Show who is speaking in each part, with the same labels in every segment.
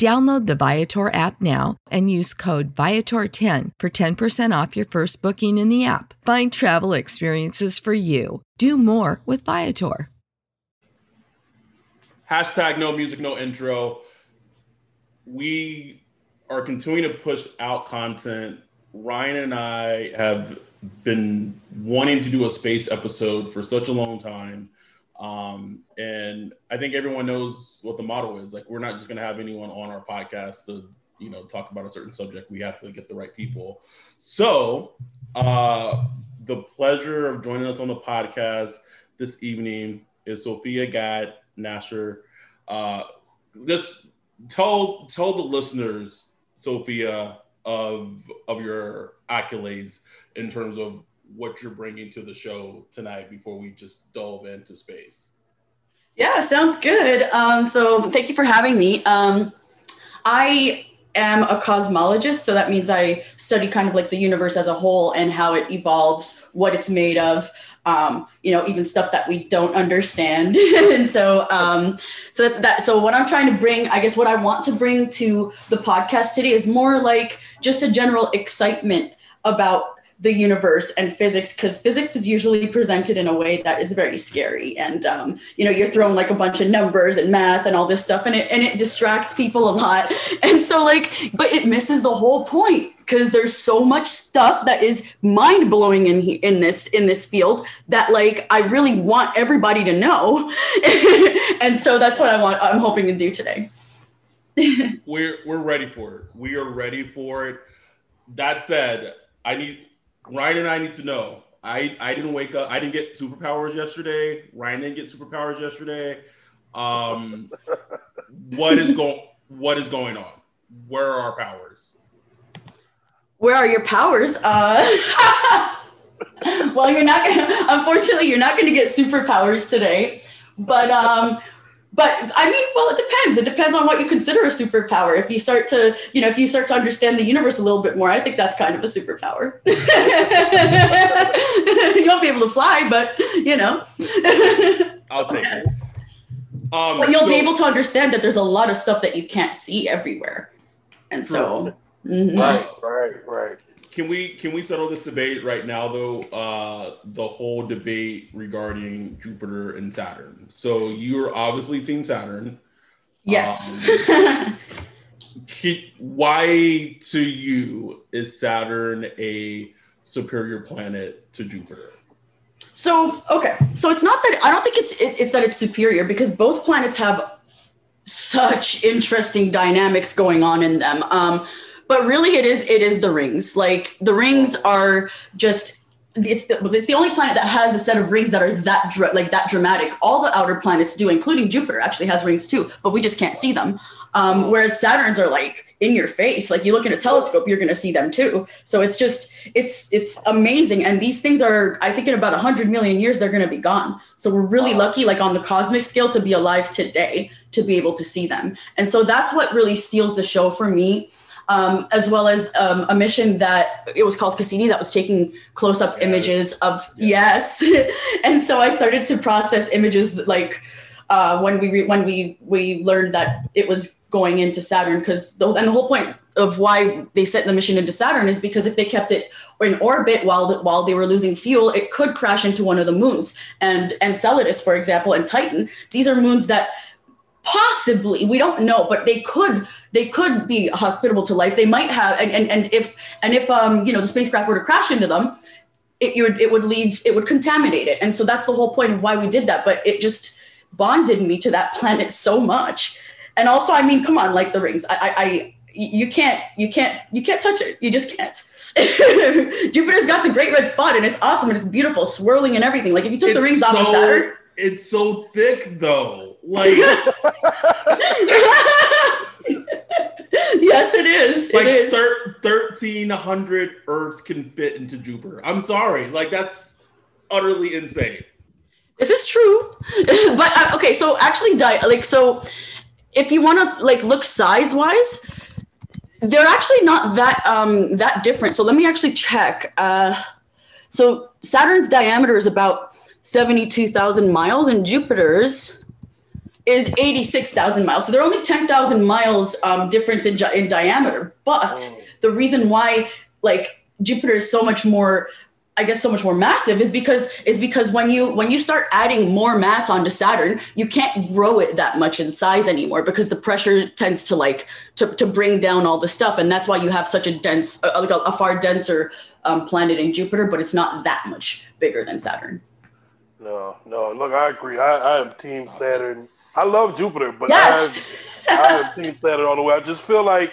Speaker 1: Download the Viator app now and use code Viator10 for 10% off your first booking in the app. Find travel experiences for you. Do more with Viator.
Speaker 2: Hashtag no music, no intro. We are continuing to push out content. Ryan and I have been wanting to do a space episode for such a long time. Um, and I think everyone knows what the model is. Like, we're not just going to have anyone on our podcast to, you know, talk about a certain subject. We have to get the right people. So, uh, the pleasure of joining us on the podcast this evening is Sophia Gad Nasher. Uh, just tell tell the listeners, Sophia, of of your accolades in terms of what you're bringing to the show tonight before we just delve into space.
Speaker 3: Yeah, sounds good. Um, so thank you for having me. Um, I am a cosmologist, so that means I study kind of like the universe as a whole and how it evolves, what it's made of, um, you know, even stuff that we don't understand. and so, um, so that's that. So what I'm trying to bring, I guess, what I want to bring to the podcast today is more like just a general excitement about the universe and physics because physics is usually presented in a way that is very scary. And um, you know you're thrown like a bunch of numbers and math and all this stuff and it and it distracts people a lot. And so like but it misses the whole point because there's so much stuff that is mind blowing in in this in this field that like I really want everybody to know. And so that's what I want I'm hoping to do today.
Speaker 2: We're we're ready for it. We are ready for it. That said I need Ryan and I need to know. I I didn't wake up. I didn't get superpowers yesterday. Ryan didn't get superpowers yesterday. Um, what is going What is going on? Where are our powers?
Speaker 3: Where are your powers? Uh, well, you're not gonna. Unfortunately, you're not gonna get superpowers today. But um, but I mean, well, it depends. It depends on what you consider a superpower. If you start to, you know, if you start to understand the universe a little bit more, I think that's kind of a superpower. you won't be able to fly, but you know.
Speaker 2: I'll take yes. it.
Speaker 3: Um, but you'll so, be able to understand that there's a lot of stuff that you can't see everywhere, and so.
Speaker 4: Mm-hmm. Right, right, right
Speaker 2: can we can we settle this debate right now though? Uh, the whole debate regarding Jupiter and Saturn. So you're obviously Team Saturn.
Speaker 3: Yes.
Speaker 2: Um, why to you is Saturn a superior planet to Jupiter?
Speaker 3: So okay, so it's not that I don't think it's it, it's that it's superior because both planets have such interesting dynamics going on in them. Um, but really it is it is the rings like the rings are just it's the, it's the only planet that has a set of rings that are that like that dramatic all the outer planets do including jupiter actually has rings too but we just can't see them Um. Whereas Saturns are like in your face. Like you look in a telescope, you're going to see them too. So it's just it's it's amazing. And these things are, I think, in about hundred million years, they're going to be gone. So we're really lucky, like on the cosmic scale, to be alive today to be able to see them. And so that's what really steals the show for me. Um, as well as um, a mission that it was called Cassini that was taking close up yes. images of yes. yes. and so I started to process images like uh, when we re- when we we learned that it was going into Saturn because and the whole point of why they sent the mission into Saturn is because if they kept it in orbit while the, while they were losing fuel, it could crash into one of the moons. And Enceladus, for example, and Titan, these are moons that possibly we don't know, but they could they could be hospitable to life. They might have, and and, and if and if um you know the spacecraft were to crash into them, it you would, it would leave it would contaminate it. And so that's the whole point of why we did that. But it just bonded me to that planet so much. And also, I mean, come on, like the rings. I, I, I you can't, you can't, you can't touch it. You just can't. Jupiter's got the great red spot, and it's awesome and it's beautiful, swirling and everything. Like if you took it's the rings so, off of Saturn,
Speaker 2: it's so thick though. Like,
Speaker 3: yes, it is.
Speaker 2: Like
Speaker 3: it is.
Speaker 2: Thir- thirteen hundred Earths can fit into Jupiter. I'm sorry, like that's utterly insane.
Speaker 3: Is This is true, but uh, okay. So actually, di- like so, if you want to like look size wise, they're actually not that um that different. So let me actually check. Uh, so Saturn's diameter is about seventy two thousand miles, and Jupiter's is 86,000 miles. So they're only 10,000 miles um, difference in, in diameter. But oh. the reason why like Jupiter is so much more I guess so much more massive is because is because when you when you start adding more mass onto Saturn, you can't grow it that much in size anymore because the pressure tends to like to, to bring down all the stuff, and that's why you have such a dense, uh, like a, a, far denser um, planet in Jupiter, but it's not that much bigger than Saturn.
Speaker 4: No, no. Look, I agree. I, I am Team Saturn. I love Jupiter, but
Speaker 3: yes!
Speaker 4: I, am, I Team Saturn all the way. I just feel like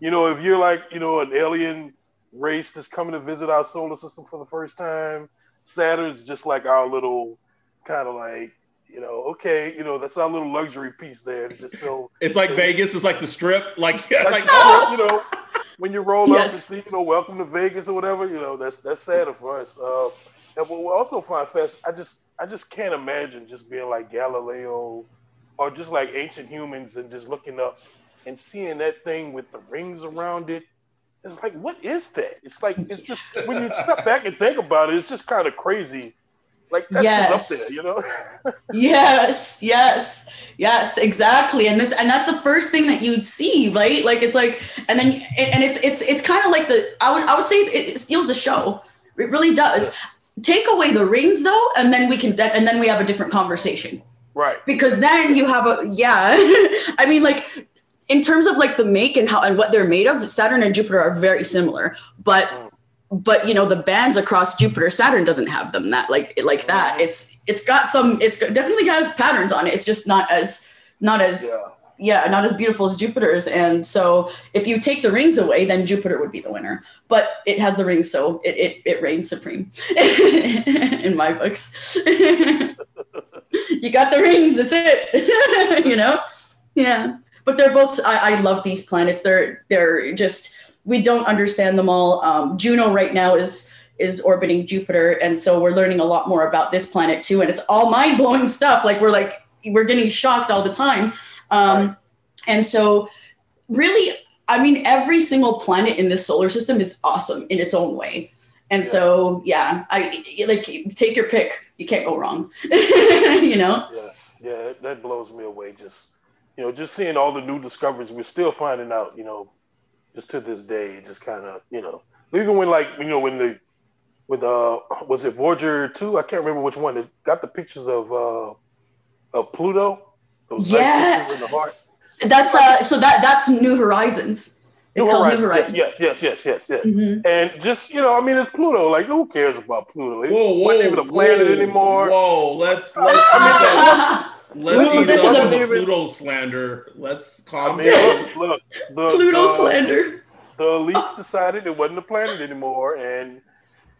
Speaker 4: you know if you're like you know an alien race that's coming to visit our solar system for the first time. Saturn's just like our little kind of like you know, okay, you know, that's our little luxury piece there. Just so
Speaker 2: it's like Vegas. It's like the strip. Like, like, like
Speaker 4: you know, when you roll yes. up and see, you know, welcome to Vegas or whatever, you know, that's that's Saturn for us. Uh, and what we also find fast, I just I just can't imagine just being like Galileo or just like ancient humans and just looking up and seeing that thing with the rings around it it's like, what is that? It's like it's just when you step back and think about it, it's just kind of crazy. Like that's yes. up there, you know?
Speaker 3: yes, yes, yes, exactly. And this and that's the first thing that you'd see, right? Like it's like, and then and it's it's it's kind of like the I would I would say it steals the show. It really does. Take away the rings though, and then we can and then we have a different conversation.
Speaker 4: Right.
Speaker 3: Because then you have a yeah. I mean, like in terms of like the make and how and what they're made of, Saturn and Jupiter are very similar. But but you know the bands across Jupiter, Saturn doesn't have them that like like that. Mm-hmm. It's it's got some. It's definitely has patterns on it. It's just not as not as yeah. yeah not as beautiful as Jupiter's. And so if you take the rings away, then Jupiter would be the winner. But it has the rings, so it it, it reigns supreme in my books. you got the rings. That's it. you know. Yeah but they're both. I, I love these planets. They're they're just we don't understand them all. Um, Juno right now is is orbiting Jupiter, and so we're learning a lot more about this planet too. And it's all mind blowing stuff. Like we're like we're getting shocked all the time. Um, right. And so, really, I mean, every single planet in this solar system is awesome in its own way. And yeah. so, yeah, I like take your pick. You can't go wrong. you know.
Speaker 4: Yeah, yeah, that blows me away. Just you know, just seeing all the new discoveries, we're still finding out, you know, just to this day, just kind of, you know, even when like, you know, when the, with uh, was it Voyager two? I can't remember which one. It got the pictures of uh, of Pluto.
Speaker 3: Those yeah. in the heart. That's uh, so that that's New Horizons. It's called Horizons. New
Speaker 4: Yes, yes, yes, yes, yes. Mm-hmm. And just you know, I mean, it's Pluto. Like, who cares about Pluto? It whoa, whoa, wasn't even a planet
Speaker 2: whoa,
Speaker 4: anymore.
Speaker 2: Whoa, let's. let's I mean, Let's Ooh, this is a Pluto slander. Let's calm I mean,
Speaker 4: down. Look,
Speaker 3: look the, Pluto slander.
Speaker 4: The elites decided it wasn't a planet anymore, and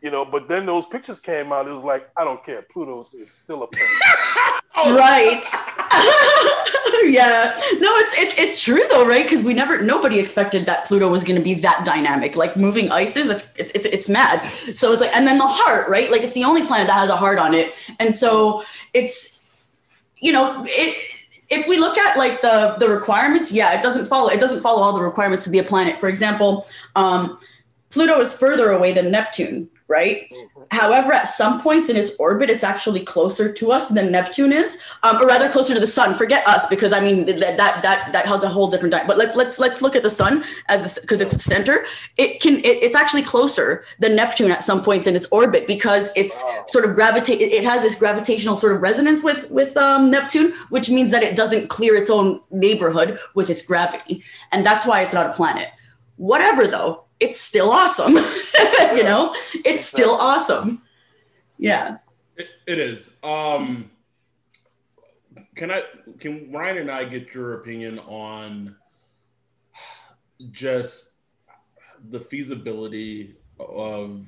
Speaker 4: you know, but then those pictures came out. It was like, I don't care. Pluto is still a planet.
Speaker 3: Oh. Right. yeah. No, it's it's it's true though, right? Because we never nobody expected that Pluto was going to be that dynamic. Like moving ices, it's, it's it's it's mad. So it's like, and then the heart, right? Like it's the only planet that has a heart on it, and so it's, you know, it. If we look at like the the requirements, yeah, it doesn't follow. It doesn't follow all the requirements to be a planet. For example, um, Pluto is further away than Neptune, right? Mm-hmm. However, at some points in its orbit, it's actually closer to us than Neptune is, um, or rather closer to the sun. Forget us, because I mean that that that that has a whole different. Di- but let's let's let's look at the sun as because it's the center. It can it, it's actually closer than Neptune at some points in its orbit because it's wow. sort of gravitate. It, it has this gravitational sort of resonance with with um, Neptune, which means that it doesn't clear its own neighborhood with its gravity, and that's why it's not a planet. Whatever though, it's still awesome. you know, it's still awesome. Yeah.
Speaker 2: It, it is. Um can I can Ryan and I get your opinion on just the feasibility of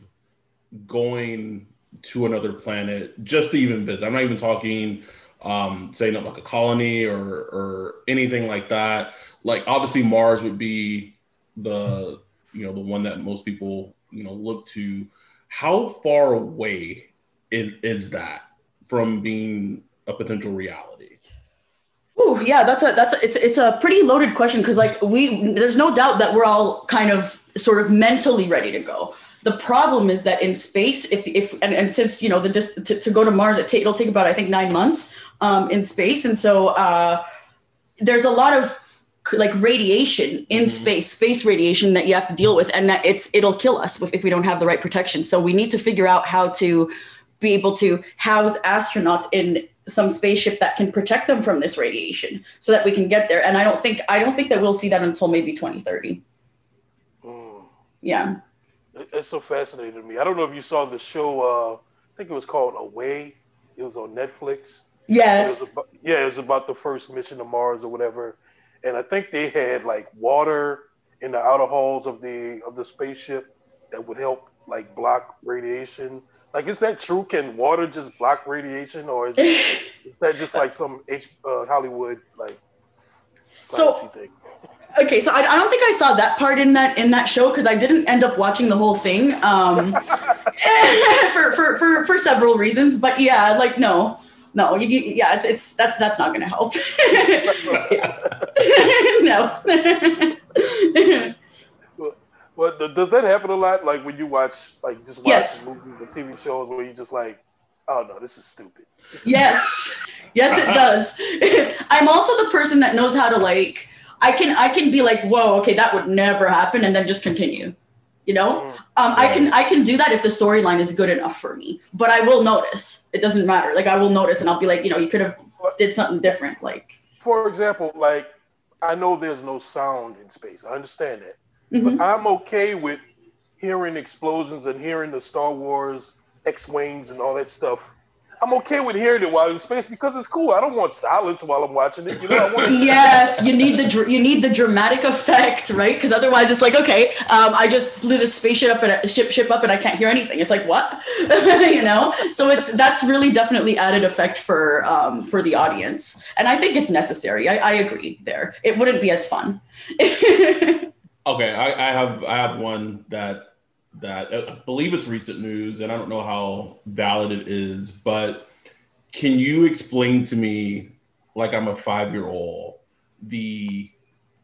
Speaker 2: going to another planet just to even visit? I'm not even talking um saying up like a colony or or anything like that. Like obviously Mars would be the you know the one that most people you know look to. How far away is, is that from being a potential reality?
Speaker 3: Oh yeah, that's a that's a, it's it's a pretty loaded question because like we there's no doubt that we're all kind of sort of mentally ready to go. The problem is that in space, if if and, and since you know the just to, to go to Mars, it it'll take about I think nine months um, in space, and so uh, there's a lot of like radiation in mm-hmm. space space radiation that you have to deal with and that it's it'll kill us if, if we don't have the right protection. So we need to figure out how to be able to house astronauts in some spaceship that can protect them from this radiation so that we can get there. And i don't think i don't think that we'll see that until maybe 2030 mm. yeah.
Speaker 4: It's so fascinating to me. I don't know if you saw the show uh i think it was called away. It was on netflix.
Speaker 3: Yes.
Speaker 4: it about, yeah it was about the first mission to mars or whatever and I think they had like water in the outer halls of the of the spaceship that would help like block radiation. Like, is that true? Can water just block radiation, or is, it, is that just like some H, uh, Hollywood like
Speaker 3: so? Thing? Okay, so I, I, don't think I saw that part in that in that show because I didn't end up watching the whole thing um, for, for for for several reasons. But yeah, like no, no, you, yeah, it's it's that's that's not going to help.
Speaker 4: no. well, does that happen a lot? Like when you watch, like just watch yes. movies or TV shows where you just like, oh no, this is stupid.
Speaker 3: This is yes, yes, it does. I'm also the person that knows how to like. I can I can be like, whoa, okay, that would never happen, and then just continue you know? Mm, um, i can i can do that if the storyline is good enough for me but i will notice. It doesn't matter. Like i will notice and i'll be like you know you could have did something different like
Speaker 4: for example like i know there's no sound in space. I understand that. Mm-hmm. but i'm okay with hearing explosions and hearing the star wars x-wings and all that stuff I'm okay with hearing it while in space because it's cool. I don't want silence while I'm watching it. You know.
Speaker 3: yes, you need the you need the dramatic effect, right? Because otherwise, it's like okay, um, I just blew this spaceship up and a ship ship up and I can't hear anything. It's like what, you know? So it's that's really definitely added effect for um, for the audience, and I think it's necessary. I, I agree there. It wouldn't be as fun.
Speaker 2: okay, I, I have I have one that that uh, I believe it's recent news, and I don't know how valid it is, but can you explain to me, like I'm a five year old, the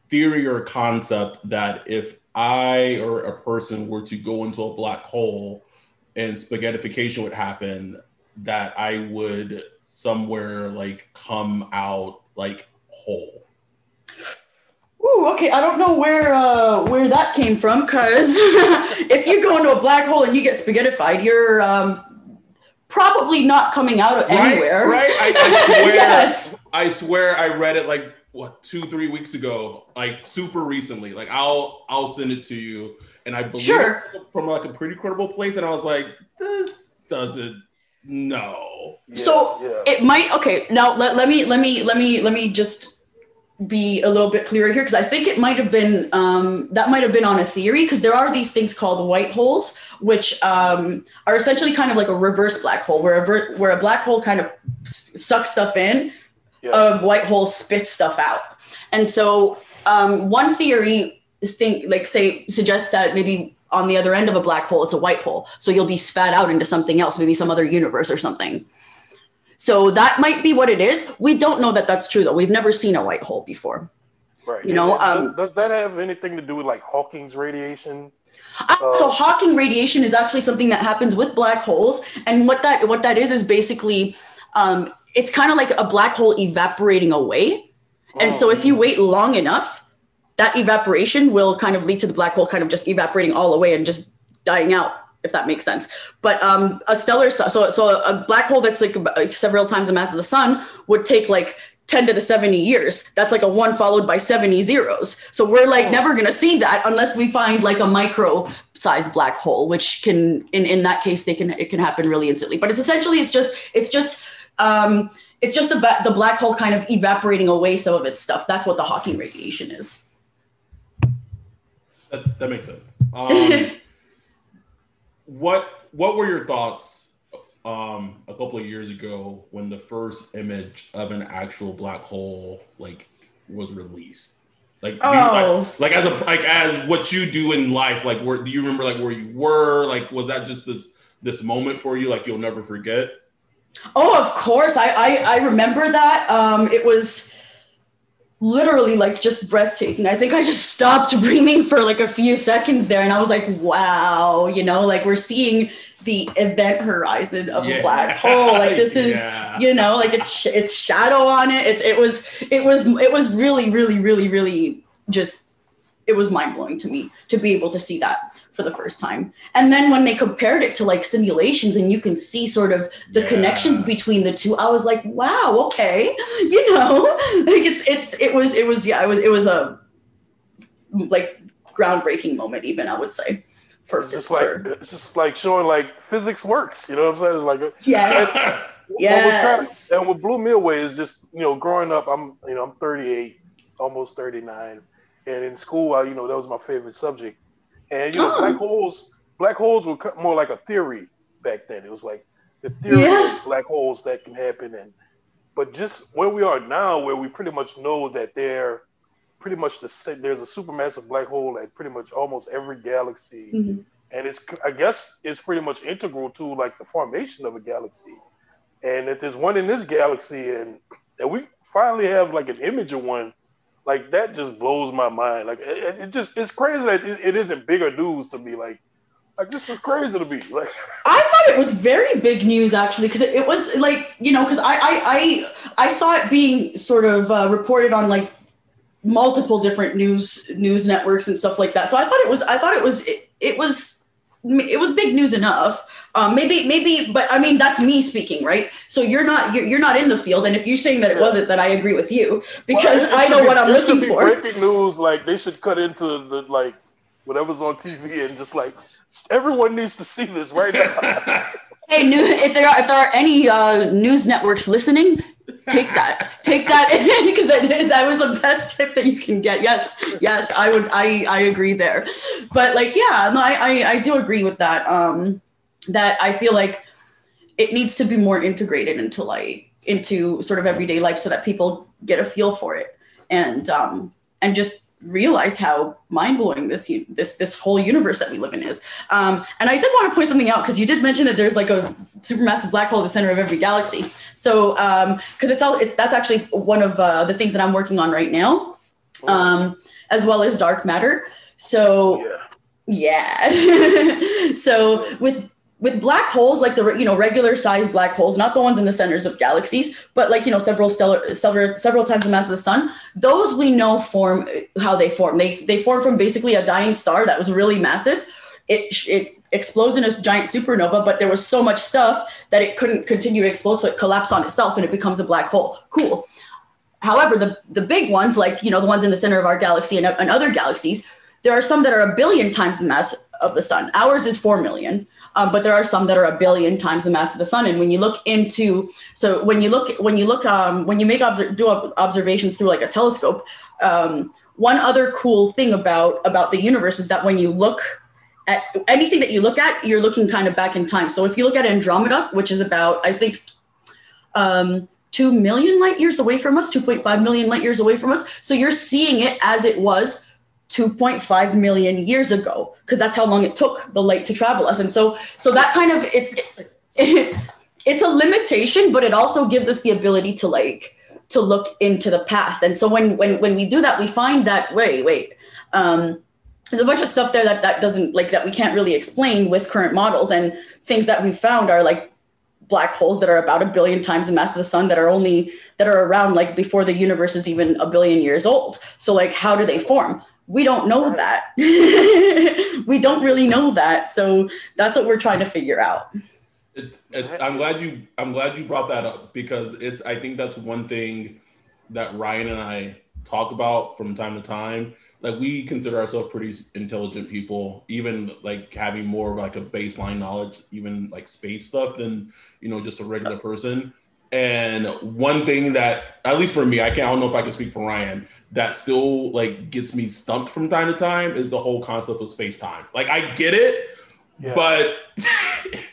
Speaker 2: theory or concept that if I or a person were to go into a black hole and spaghettification would happen, that I would somewhere like come out like whole?
Speaker 3: Ooh, okay. I don't know where uh, where that came from because if you go into a black hole and you get spaghettified, you're um, probably not coming out of
Speaker 2: right,
Speaker 3: anywhere.
Speaker 2: Right? I, I swear. yes. I swear I read it like what two three weeks ago, like super recently. Like I'll I'll send it to you, and I believe sure. from like a pretty credible place, and I was like, this doesn't. No.
Speaker 3: So yeah, yeah. it might. Okay, now let, let me let me let me let me just be a little bit clearer here because I think it might have been um, that might have been on a theory because there are these things called white holes, which um, are essentially kind of like a reverse black hole, where a ver- where a black hole kind of sucks stuff in, yeah. a white hole spits stuff out, and so um, one theory is think like say suggests that maybe on the other end of a black hole it's a white hole, so you'll be spat out into something else, maybe some other universe or something. So that might be what it is. We don't know that that's true though. We've never seen a white hole before.
Speaker 4: Right. You know, um, does, that have anything to do with like Hawking's radiation?
Speaker 3: Uh, uh, so Hawking radiation is actually something that happens with black holes, and what that what that is is basically um, it's kind of like a black hole evaporating away. And oh. so if you wait long enough, that evaporation will kind of lead to the black hole kind of just evaporating all away and just dying out if that makes sense. But um, a stellar so so a black hole that's like several times the mass of the sun would take like 10 to the 70 years. That's like a one followed by 70 zeros. So we're like oh. never gonna see that unless we find like a micro sized black hole, which can in in that case they can it can happen really instantly. But it's essentially it's just it's just um it's just the the black hole kind of evaporating away some of its stuff. That's what the Hawking radiation is.
Speaker 2: That, that makes sense. Um, what what were your thoughts um, a couple of years ago when the first image of an actual black hole like was released? Like, oh. You, like, like as a like as what you do in life, like where do you remember like where you were? Like, was that just this this moment for you, like you'll never forget?
Speaker 3: Oh, of course. I I, I remember that. Um, it was literally like just breathtaking. I think I just stopped breathing for like a few seconds there and I was like, wow, you know, like we're seeing the event horizon of yeah. a black hole. Like this is, yeah. you know, like it's it's shadow on it. It's it was it was it was really really really really just it was mind blowing to me to be able to see that for the first time. And then when they compared it to like simulations and you can see sort of the yeah. connections between the two, I was like, wow, okay. You know, like it's it's it was it was yeah, it was it was a like groundbreaking moment even I would say.
Speaker 4: For it's just like it's just like showing like physics works, you know what I'm saying? It's like uh,
Speaker 3: yes.
Speaker 4: And, yes. Kind of, and what blew me away is just, you know, growing up, I'm you know, I'm 38, almost 39. And in school, I, you know, that was my favorite subject and you know, oh. black holes, black holes were more like a theory back then. It was like the theory yeah. of black holes that can happen, and but just where we are now, where we pretty much know that they're pretty much the there's a supermassive black hole at pretty much almost every galaxy, mm-hmm. and it's I guess it's pretty much integral to like the formation of a galaxy, and if there's one in this galaxy, and and we finally have like an image of one like that just blows my mind. Like it, it just it's crazy that it, it isn't bigger news to me. Like like this is crazy to me. Like
Speaker 3: I thought it was very big news actually because it, it, was like you know because I, I I I saw it being sort of uh, reported on like multiple different news news networks and stuff like that. So I thought it was I thought it was it, it was it was big news enough. Um, maybe, maybe, but I mean, that's me speaking, right? So you're not, you're, you're not in the field. And if you're saying that it yeah. wasn't, then I agree with you because well, I know be, what I'm looking for.
Speaker 4: Breaking news, like they should cut into the, like, whatever's on TV and just like, everyone needs to see this right now.
Speaker 3: hey, new, if there are, if there are any uh, news networks listening, take that take that because that, that was the best tip that you can get. Yes yes i would i i agree there. But like yeah no i i, I do agree with that um that i feel like it needs to be more integrated into like into sort of everyday life so that people get a feel for it. And um and just realize how mind-blowing this this this whole universe that we live in is. Um, and I did want to point something out because you did mention that there's like a supermassive black hole at the center of every galaxy. So because um, it's all it's, that's actually one of uh, the things that I'm working on right now, um, as well as dark matter. So yeah. yeah. so with with black holes like the you know regular sized black holes not the ones in the centers of galaxies but like you know several stellar several several times the mass of the sun those we know form how they form they they form from basically a dying star that was really massive it it explodes in a giant supernova but there was so much stuff that it couldn't continue to explode so it collapsed on itself and it becomes a black hole cool however the the big ones like you know the ones in the center of our galaxy and, and other galaxies there are some that are a billion times the mass of the sun. Ours is 4 million. Um, but there are some that are a billion times the mass of the sun. And when you look into, so when you look, when you look, um, when you make obser- do observations through like a telescope, um, one other cool thing about about the universe is that when you look at anything that you look at, you're looking kind of back in time. So if you look at Andromeda, which is about, I think, um, 2 million light years away from us, 2.5 million light years away from us. So you're seeing it as it was 2.5 million years ago, because that's how long it took the light to travel us. And so, so that kind of, it's, it, it's a limitation, but it also gives us the ability to like, to look into the past. And so when, when, when we do that, we find that, wait, wait, um, there's a bunch of stuff there that that doesn't like that we can't really explain with current models and things that we found are like black holes that are about a billion times the mass of the sun that are only that are around like before the universe is even a billion years old so like how do they form we don't know that. We don't really know that. So that's what we're trying to figure out.
Speaker 2: It, i'm glad you i'm glad you brought that up because it's i think that's one thing that ryan and i talk about from time to time. Like we consider ourselves pretty intelligent people, even like having more of like a baseline knowledge, even like space stuff than you know just a regular person. And one thing that, at least for me, I can't I don't know if I can speak for Ryan, that still like gets me stumped from time to time is the whole concept of space time. Like I get it, yeah. but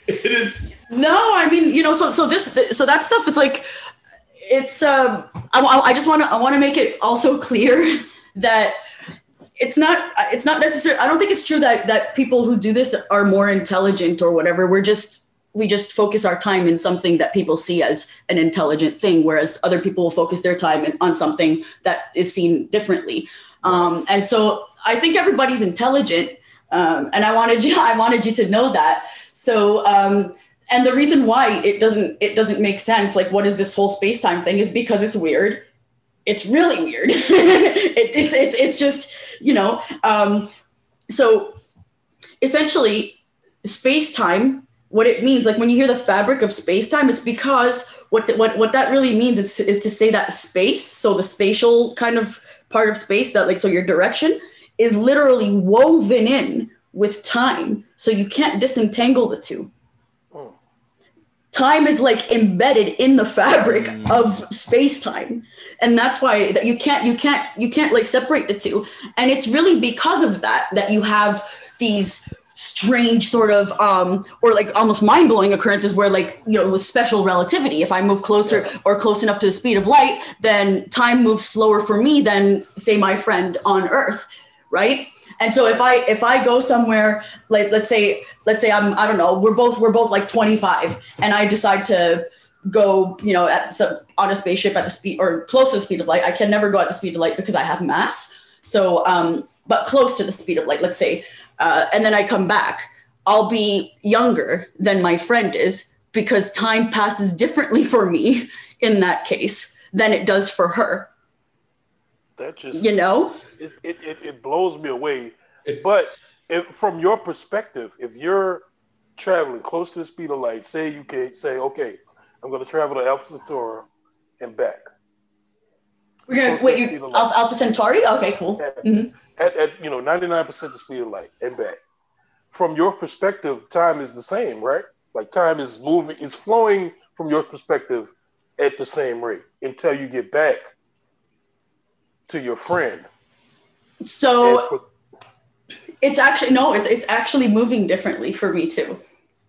Speaker 2: it is
Speaker 3: no. I mean, you know, so so this so that stuff. It's like it's um. I, I just want to I want to make it also clear that it's not it's not necessary i don't think it's true that that people who do this are more intelligent or whatever we're just we just focus our time in something that people see as an intelligent thing whereas other people will focus their time on something that is seen differently. Um, and so i think everybody's intelligent um, and i wanted you i wanted you to know that. So um, and the reason why it doesn't it doesn't make sense like what is this whole space-time thing is because it's weird. It's really weird. it, it's, it's, it's just, you know, um, so essentially space time, what it means, like when you hear the fabric of space time, it's because what, the, what, what that really means is, is to say that space, so the spatial kind of part of space that like, so your direction is literally woven in with time. So you can't disentangle the two oh. time is like embedded in the fabric mm. of space time and that's why that you can't you can't you can't like separate the two and it's really because of that that you have these strange sort of um or like almost mind-blowing occurrences where like you know with special relativity if i move closer or close enough to the speed of light then time moves slower for me than say my friend on earth right and so if i if i go somewhere like let's say let's say i'm i don't know we're both we're both like 25 and i decide to go, you know, at some on a spaceship at the speed or close to the speed of light. I can never go at the speed of light because I have mass. So, um, but close to the speed of light, let's say, uh, and then I come back. I'll be younger than my friend is because time passes differently for me in that case than it does for her.
Speaker 4: That just
Speaker 3: you know,
Speaker 4: it it, it blows me away. But if, from your perspective, if you're traveling close to the speed of light, say you can say, okay, I'm going to travel to Alpha Centauri and back.
Speaker 3: We're going to wait. You Alpha, Alpha, Centauri? Okay, cool.
Speaker 4: At, mm-hmm. At, at, you know 99 percent the speed of light and back. From your perspective, time is the same, right? Like time is moving, is flowing from your perspective at the same rate until you get back to your friend.
Speaker 3: So for, it's actually no, it's it's actually moving differently for me too,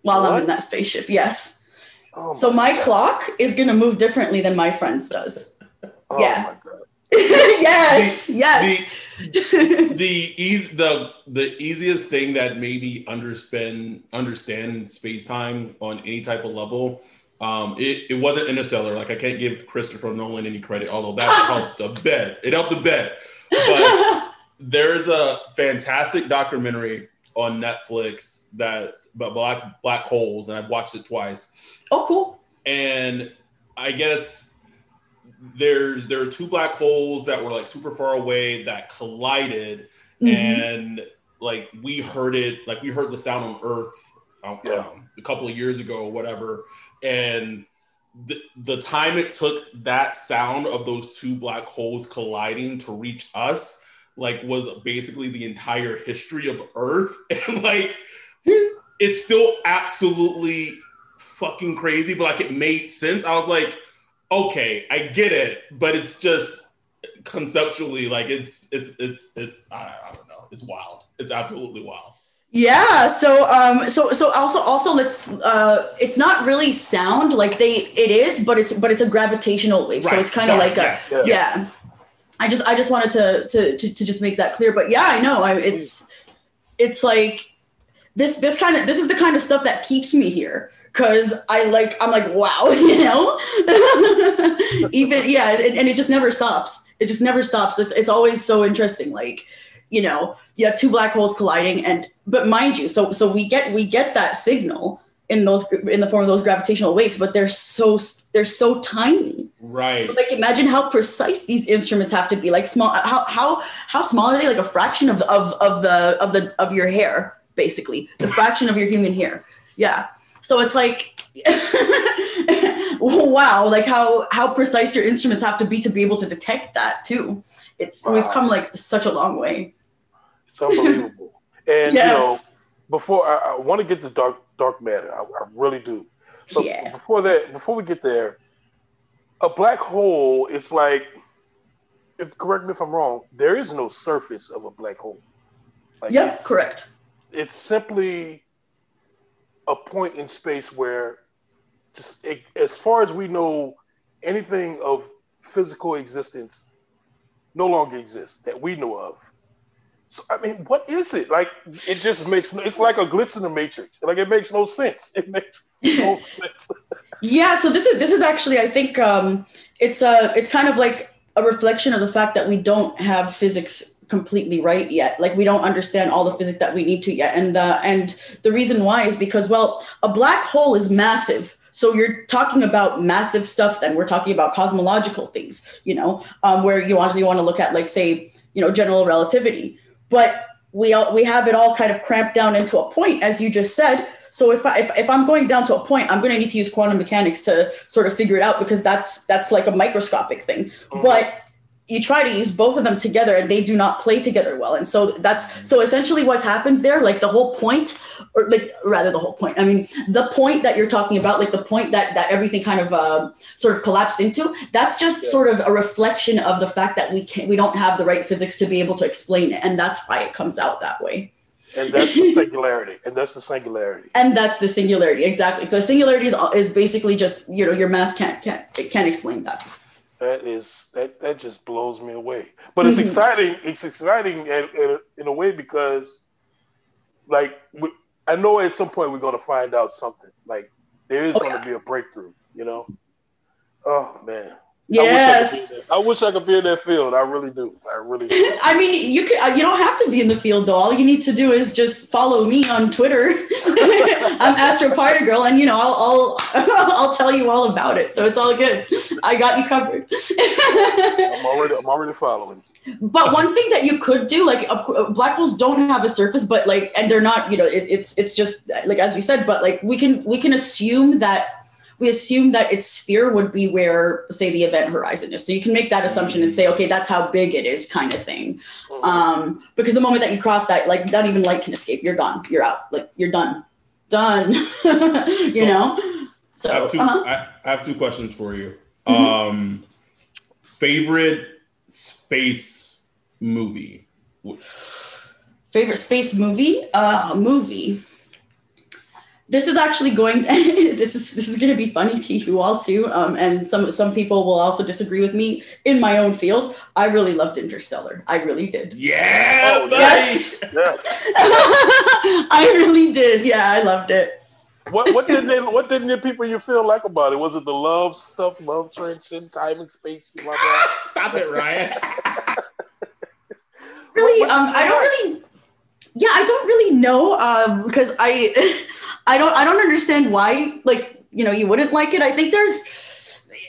Speaker 3: while what? I'm in that spaceship. Yes. Oh so my God. clock is going to move differently than my friend's does. Oh yeah. Yes, the, yes.
Speaker 2: The the, easy, the the easiest thing that maybe understand understand space time on any type of level. Um, it, it wasn't Interstellar. Like I can't give Christopher Nolan any credit, although that helped a bit. It helped a bit. But there's a fantastic documentary on Netflix that's about black black holes, and I've watched it twice.
Speaker 3: Oh, cool.
Speaker 2: And I guess there's there are two black holes that were like super far away that collided, mm-hmm. and like we heard it, like we heard the sound on Earth um, yeah. um, a couple of years ago or whatever, and the, the time it took that sound of those two black holes colliding to reach us like was basically the entire history of Earth, and like it's still absolutely fucking crazy, but like it made sense. I was like, okay, I get it, but it's just conceptually like it's it's it's it's I, I don't know, it's wild. It's absolutely wild.
Speaker 3: Yeah. So, um, so, so also, also, let's. Uh, it's not really sound like they. It is, but it's, but it's a gravitational wave. Right. So it's kind of like a, yes. yeah. yeah. I just, I just wanted to, to, to, to just make that clear. But yeah, I know. I, it's, it's like this, this kind of, this is the kind of stuff that keeps me here. Cause I like, I'm like, wow, you know, even yeah, and, and it just never stops. It just never stops. It's, it's always so interesting. Like, you know, you have two black holes colliding, and but mind you, so so we get we get that signal in those in the form of those gravitational waves, but they're so they're so tiny.
Speaker 2: Right.
Speaker 3: So like imagine how precise these instruments have to be. Like small how how how small are they? Like a fraction of of of the of the of your hair, basically. The fraction of your human hair. Yeah. So it's like wow, like how how precise your instruments have to be to be able to detect that too. It's wow. we've come like such a long way.
Speaker 4: It's unbelievable. and yes. you know, before I, I want to get to dark dark matter, I, I really do. But yeah. before that, before we get there, a black hole is like, if correct me if I'm wrong, there is no surface of a black hole.
Speaker 3: Like yeah, correct.
Speaker 4: It's simply a point in space where, just it, as far as we know, anything of physical existence no longer exists that we know of. So, I mean, what is it? Like, it just makes, it's like a glitch in the matrix. Like, it makes no sense. It makes no sense.
Speaker 3: yeah. So this is, this is actually, I think um, it's a, it's kind of like a reflection of the fact that we don't have physics completely right yet. Like we don't understand all the physics that we need to yet. And, uh, and the reason why is because, well, a black hole is massive so you're talking about massive stuff. Then we're talking about cosmological things, you know, um, where you want you want to look at like say, you know, general relativity. But we all, we have it all kind of cramped down into a point, as you just said. So if, I, if, if I'm going down to a point, I'm going to need to use quantum mechanics to sort of figure it out because that's that's like a microscopic thing. Mm-hmm. But you try to use both of them together and they do not play together well. And so that's so essentially what happens there like the whole point or like rather the whole point i mean the point that you're talking about like the point that that everything kind of uh, sort of collapsed into that's just yeah. sort of a reflection of the fact that we can't we don't have the right physics to be able to explain it. And that's why it comes out that way.
Speaker 4: And that's the singularity. And that's the singularity.
Speaker 3: And that's the singularity. Exactly. So singularity is, is basically just you know your math can't can't it can't explain that
Speaker 4: that is that that just blows me away. But it's exciting. It's exciting in, in, in, a way because, like, we, I know at some point we're going to find out something. Like, there is oh, going to yeah. be a breakthrough. You know. Oh man.
Speaker 3: Yes.
Speaker 4: I wish I, could be in that field. I really do. I really do.
Speaker 3: I mean, you can, you don't have to be in the field though. All you need to do is just follow me on Twitter. I'm Astro Party Girl, and you know, I'll, I'll I'll tell you all about it. So it's all good. I got you covered.
Speaker 4: I'm already I'm already following.
Speaker 3: But one thing that you could do, like, of black holes don't have a surface, but like, and they're not, you know, it, it's it's just like as you said, but like we can we can assume that we assume that its sphere would be where, say, the event horizon is. So you can make that assumption and say, okay, that's how big it is, kind of thing. Mm-hmm. Um, because the moment that you cross that, like, not even light can escape. You're gone. You're out. Like, you're done. Done. you so, know. So
Speaker 2: I have, two, uh-huh. I, I have two questions for you. Mm-hmm. Um, favorite space movie.
Speaker 3: Favorite space movie? Uh, movie this is actually going this is this is going to be funny to you all too um, and some some people will also disagree with me in my own field. I really loved interstellar. I really did.
Speaker 2: Yeah oh, yes,
Speaker 3: yes. i really did. Yeah i loved it.
Speaker 4: What what did they what did the people you feel like about it? Was it the love stuff love transcend time and space
Speaker 2: stop it ryan.
Speaker 3: Really what, what um i don't really yeah i don't really know um because i i don't i don't understand why like you know you wouldn't like it. I think there's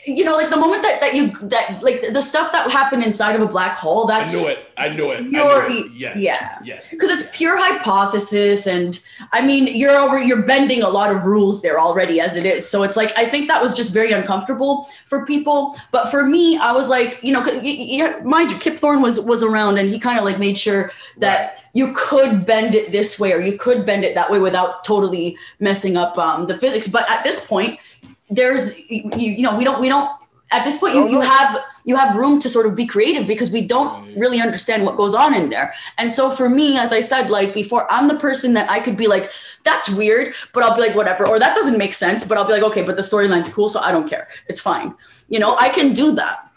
Speaker 3: you know, like the moment that that you that like the stuff that happened inside of a black hole. That's
Speaker 2: I knew it. I knew it.
Speaker 3: You're,
Speaker 2: I knew it. Yes.
Speaker 3: Yeah.
Speaker 2: Yes.
Speaker 3: Because it's pure hypothesis, and I mean, you're over, you're bending a lot of rules there already as it is. So it's like I think that was just very uncomfortable for people. But for me, I was like, you know, yeah, mind you, Kip Thorne was was around, and he kind of like made sure that right. you could bend it this way or you could bend it that way without totally messing up um, the physics. But at this point, there's you, you know we don't we don't at this point you, oh, you have you have room to sort of be creative because we don't really understand what goes on in there. And so for me as i said like before i'm the person that i could be like that's weird but i'll be like whatever or that doesn't make sense but i'll be like okay but the storyline's cool so i don't care. It's fine. You know i can do that.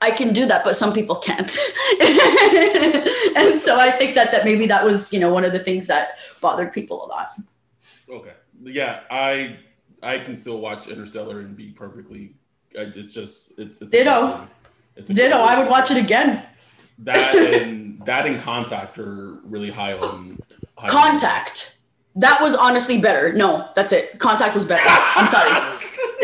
Speaker 3: I can do that but some people can't. And so i think that that maybe that was you know one of the things that bothered people a lot.
Speaker 2: Okay. Yeah i i can still watch interstellar and be perfectly it's just it's, it's
Speaker 3: ditto. It's ditto. I would watch it again.
Speaker 2: That and that and Contact are really high on.
Speaker 3: High contact. On. That was honestly better. No, that's it. Contact was better. I'm sorry.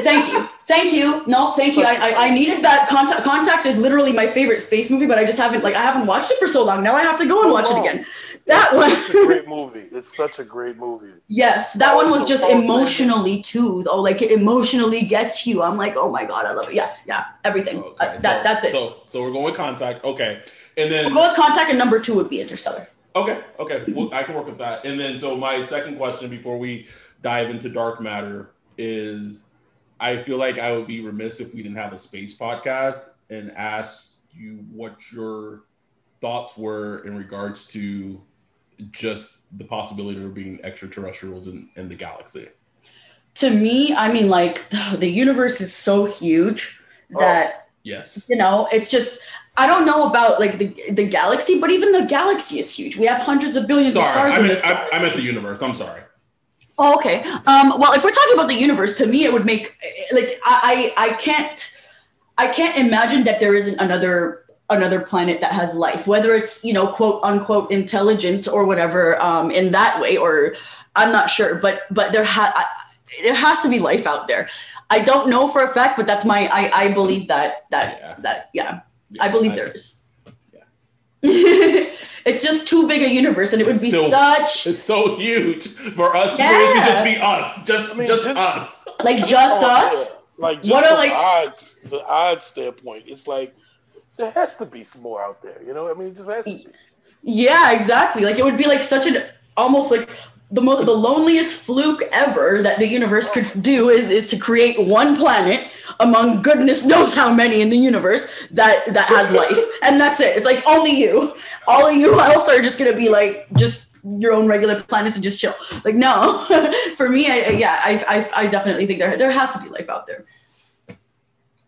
Speaker 3: thank you. Thank you. No, thank you. I, I, I needed that. Contact. Contact is literally my favorite space movie, but I just haven't like I haven't watched it for so long. Now I have to go and watch it oh. again. That
Speaker 4: one. It's a great movie. It's such a great movie.
Speaker 3: Yes, that one was just emotionally too, though. Like it emotionally gets you. I'm like, oh my god, I love it. Yeah, yeah, everything. Okay, uh, that
Speaker 2: so,
Speaker 3: that's it.
Speaker 2: So so we're going with Contact. Okay, and then
Speaker 3: we'll go with Contact, and number two would be Interstellar.
Speaker 2: Okay, okay, well, I can work with that. And then so my second question before we dive into dark matter is, I feel like I would be remiss if we didn't have a space podcast and ask you what your thoughts were in regards to just the possibility of being extraterrestrials in, in the galaxy?
Speaker 3: To me, I mean, like the universe is so huge oh, that oh,
Speaker 2: yes,
Speaker 3: you know, it's just I don't know about like the the galaxy, but even the galaxy is huge. We have hundreds of billions
Speaker 2: sorry,
Speaker 3: of stars
Speaker 2: I
Speaker 3: in
Speaker 2: this.
Speaker 3: I,
Speaker 2: I meant the universe. I'm sorry.
Speaker 3: Oh, okay. Um, well, if we're talking about the universe, to me, it would make like I I, I can't I can't imagine that there isn't another another planet that has life, whether it's, you know, quote unquote intelligent or whatever um, in that way, or I'm not sure, but, but there, ha- there has to be life out there. I don't know for a fact, but that's my, I, I believe that, that, yeah. that, yeah, yeah I believe I, there is. Yeah. it's just too big a universe and it would be so, such
Speaker 2: it's so huge for us yeah. for it to just be us just I mean, just, just, us
Speaker 3: like just oh, us
Speaker 4: like just what are like odds the odds standpoint it's like there has to be some more out there. You know, I mean, it just has to be.
Speaker 3: Yeah, exactly. Like it would be like such an almost like the most the loneliest fluke ever that the universe could do is is to create one planet among goodness knows how many in the universe that that has life. And that's it. It's like only you. All of you else are just gonna be like just your own regular planets and just chill. Like no. For me I, yeah I, I i definitely think there there has to be life out there.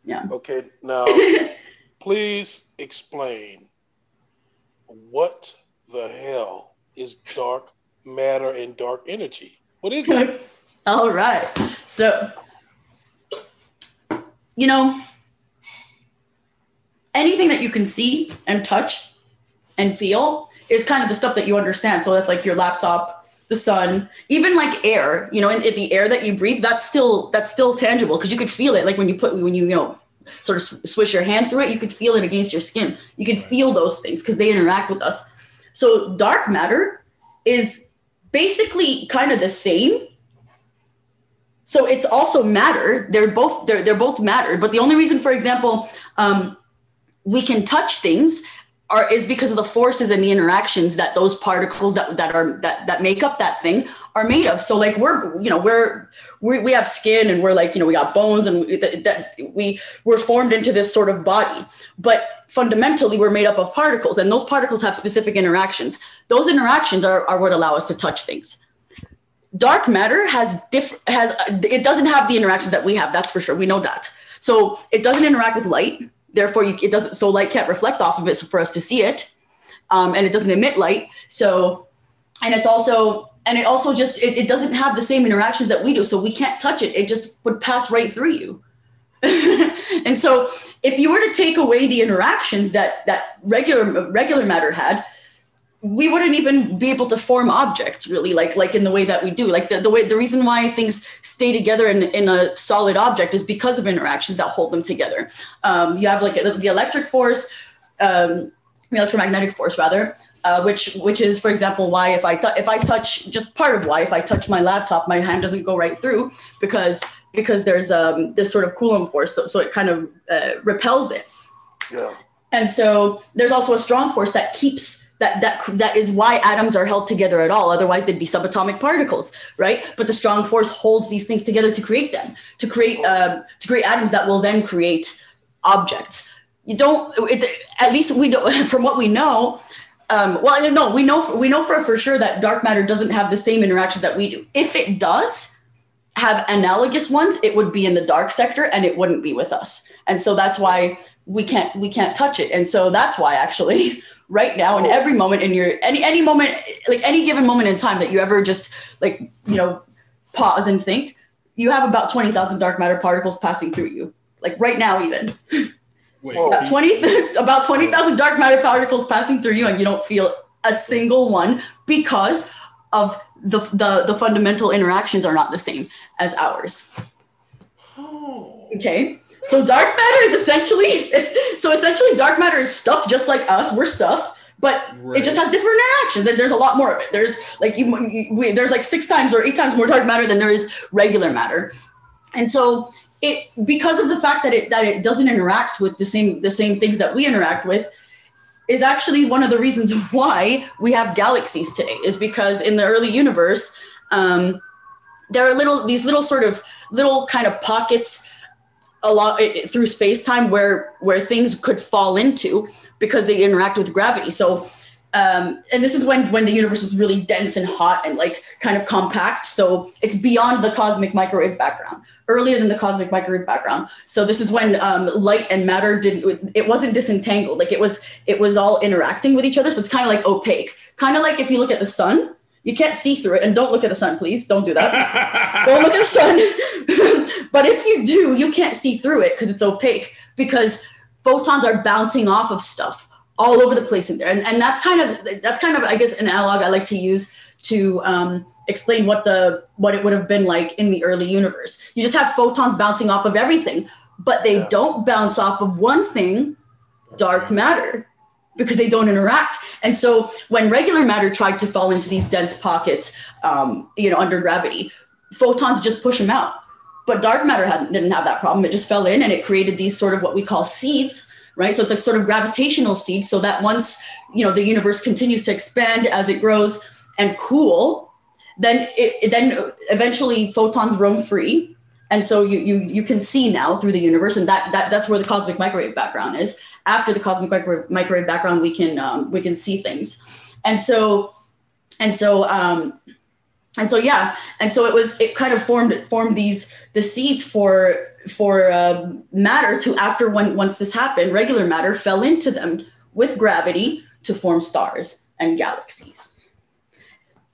Speaker 3: Yeah.
Speaker 4: Okay now please explain what the hell is dark matter and dark energy? What is it?
Speaker 3: All right. So, you know, anything that you can see and touch and feel is kind of the stuff that you understand. So that's like your laptop, the sun, even like air, you know, in, in the air that you breathe, that's still that's still tangible because you could feel it. Like when you put when you, you know, sort of swish your hand through it, you could feel it against your skin. You can feel those things because they interact with us. So dark matter is basically kind of the same. So it's also matter. They're both they're they're both matter. But the only reason, for example, um, we can touch things are is because of the forces and the interactions that those particles that that are that that make up that thing are made of. So like we're you know we're we, we have skin and we're like you know we got bones and we, that, that we we're formed into this sort of body, but fundamentally we're made up of particles and those particles have specific interactions. Those interactions are, are what allow us to touch things. Dark matter has diff has it doesn't have the interactions that we have. That's for sure. We know that. So it doesn't interact with light therefore you, it doesn't so light can't reflect off of it for us to see it um, and it doesn't emit light so and it's also and it also just it, it doesn't have the same interactions that we do. So we can't touch it. It just would pass right through you. And so if you were to take away the interactions that that regular regular matter had we wouldn't even be able to form objects really like like in the way that we do. Like the, the way the reason why things stay together in, in a solid object is because of interactions that hold them together. Um, you have like the electric force um, the electromagnetic force rather uh, which which is for example why if i t- if i touch just part of why if i touch my laptop my hand doesn't go right through because because there's um this sort of coulomb force so, so it kind of uh, repels it.
Speaker 4: Yeah.
Speaker 3: And so there's also a strong force that keeps that that that is why atoms are held together at all. Otherwise they'd be subatomic particles right? But the strong force holds these things together to create them to create um, to create atoms that will then create objects. You don't it, at least we don't from what we know um, well no we know we know for, for sure that dark matter doesn't have the same interactions that we do. If it does have analogous ones it would be in the dark sector and it wouldn't be with us. And so that's why we can't we can't touch it. And so that's why actually right now in every moment in your any any moment like any given moment in time that you ever just like you know pause and think you have about 20,000 dark matter particles passing through you. Like right now even
Speaker 2: Wait,
Speaker 3: about 20 about 20,000 dark matter particles passing through you and you don't feel a single one because of the the, the fundamental interactions are not the same as ours.
Speaker 2: Oh.
Speaker 3: okay. So dark matter is essentially it's so essentially dark matter is stuff just like us. We're stuff, but it just has different interactions, and there's a lot more of it. There's like you, you we, there's like six times or eight times more dark matter than there is regular matter, and so it because of the fact that it that it doesn't interact with the same the same things that we interact with is actually one of the reasons why we have galaxies today is because in the early universe um, there are little these little sort of little kind of pockets a lot through space time where where things could fall into because they interact with gravity. So um, and this is when when the universe was really dense and hot and like kind of compact. So it's beyond the cosmic microwave background earlier than the cosmic microwave background. So this is when um, light and matter didn't it wasn't disentangled. Like it was it was all interacting with each other. So it's kind of like opaque. Kind of like if you look at the sun you can't see through it. And don't look at the sun please. Don't do that. Don't look at the sun. But if you do you can't see through it because it's opaque because photons are bouncing off of stuff all over the place in there. And, and that's kind of that's kind of i guess an analog i like to use to um, explain what the what it would have been like in the early universe you just have photons bouncing off of everything but they yeah. don't bounce off of one thing dark matter because they don't interact. And so when regular matter tried to fall into these dense pockets, um, you know, under gravity, photons just push them out. But dark matter didn't have that problem. It just fell in and it created these sort of what we call seeds, right? So it's like sort of gravitational seeds. So that once you know the universe continues to expand as it grows and cool, then it then eventually photons roam free. And so you you you can see now through the universe and that, that that's where the cosmic microwave background is. After the cosmic microwave, microwave background we can um, we can see things. And so and so um and so yeah. And so it was it kind of formed formed these the seeds for for uh, matter to after when once this happened regular matter fell into them with gravity to form stars and galaxies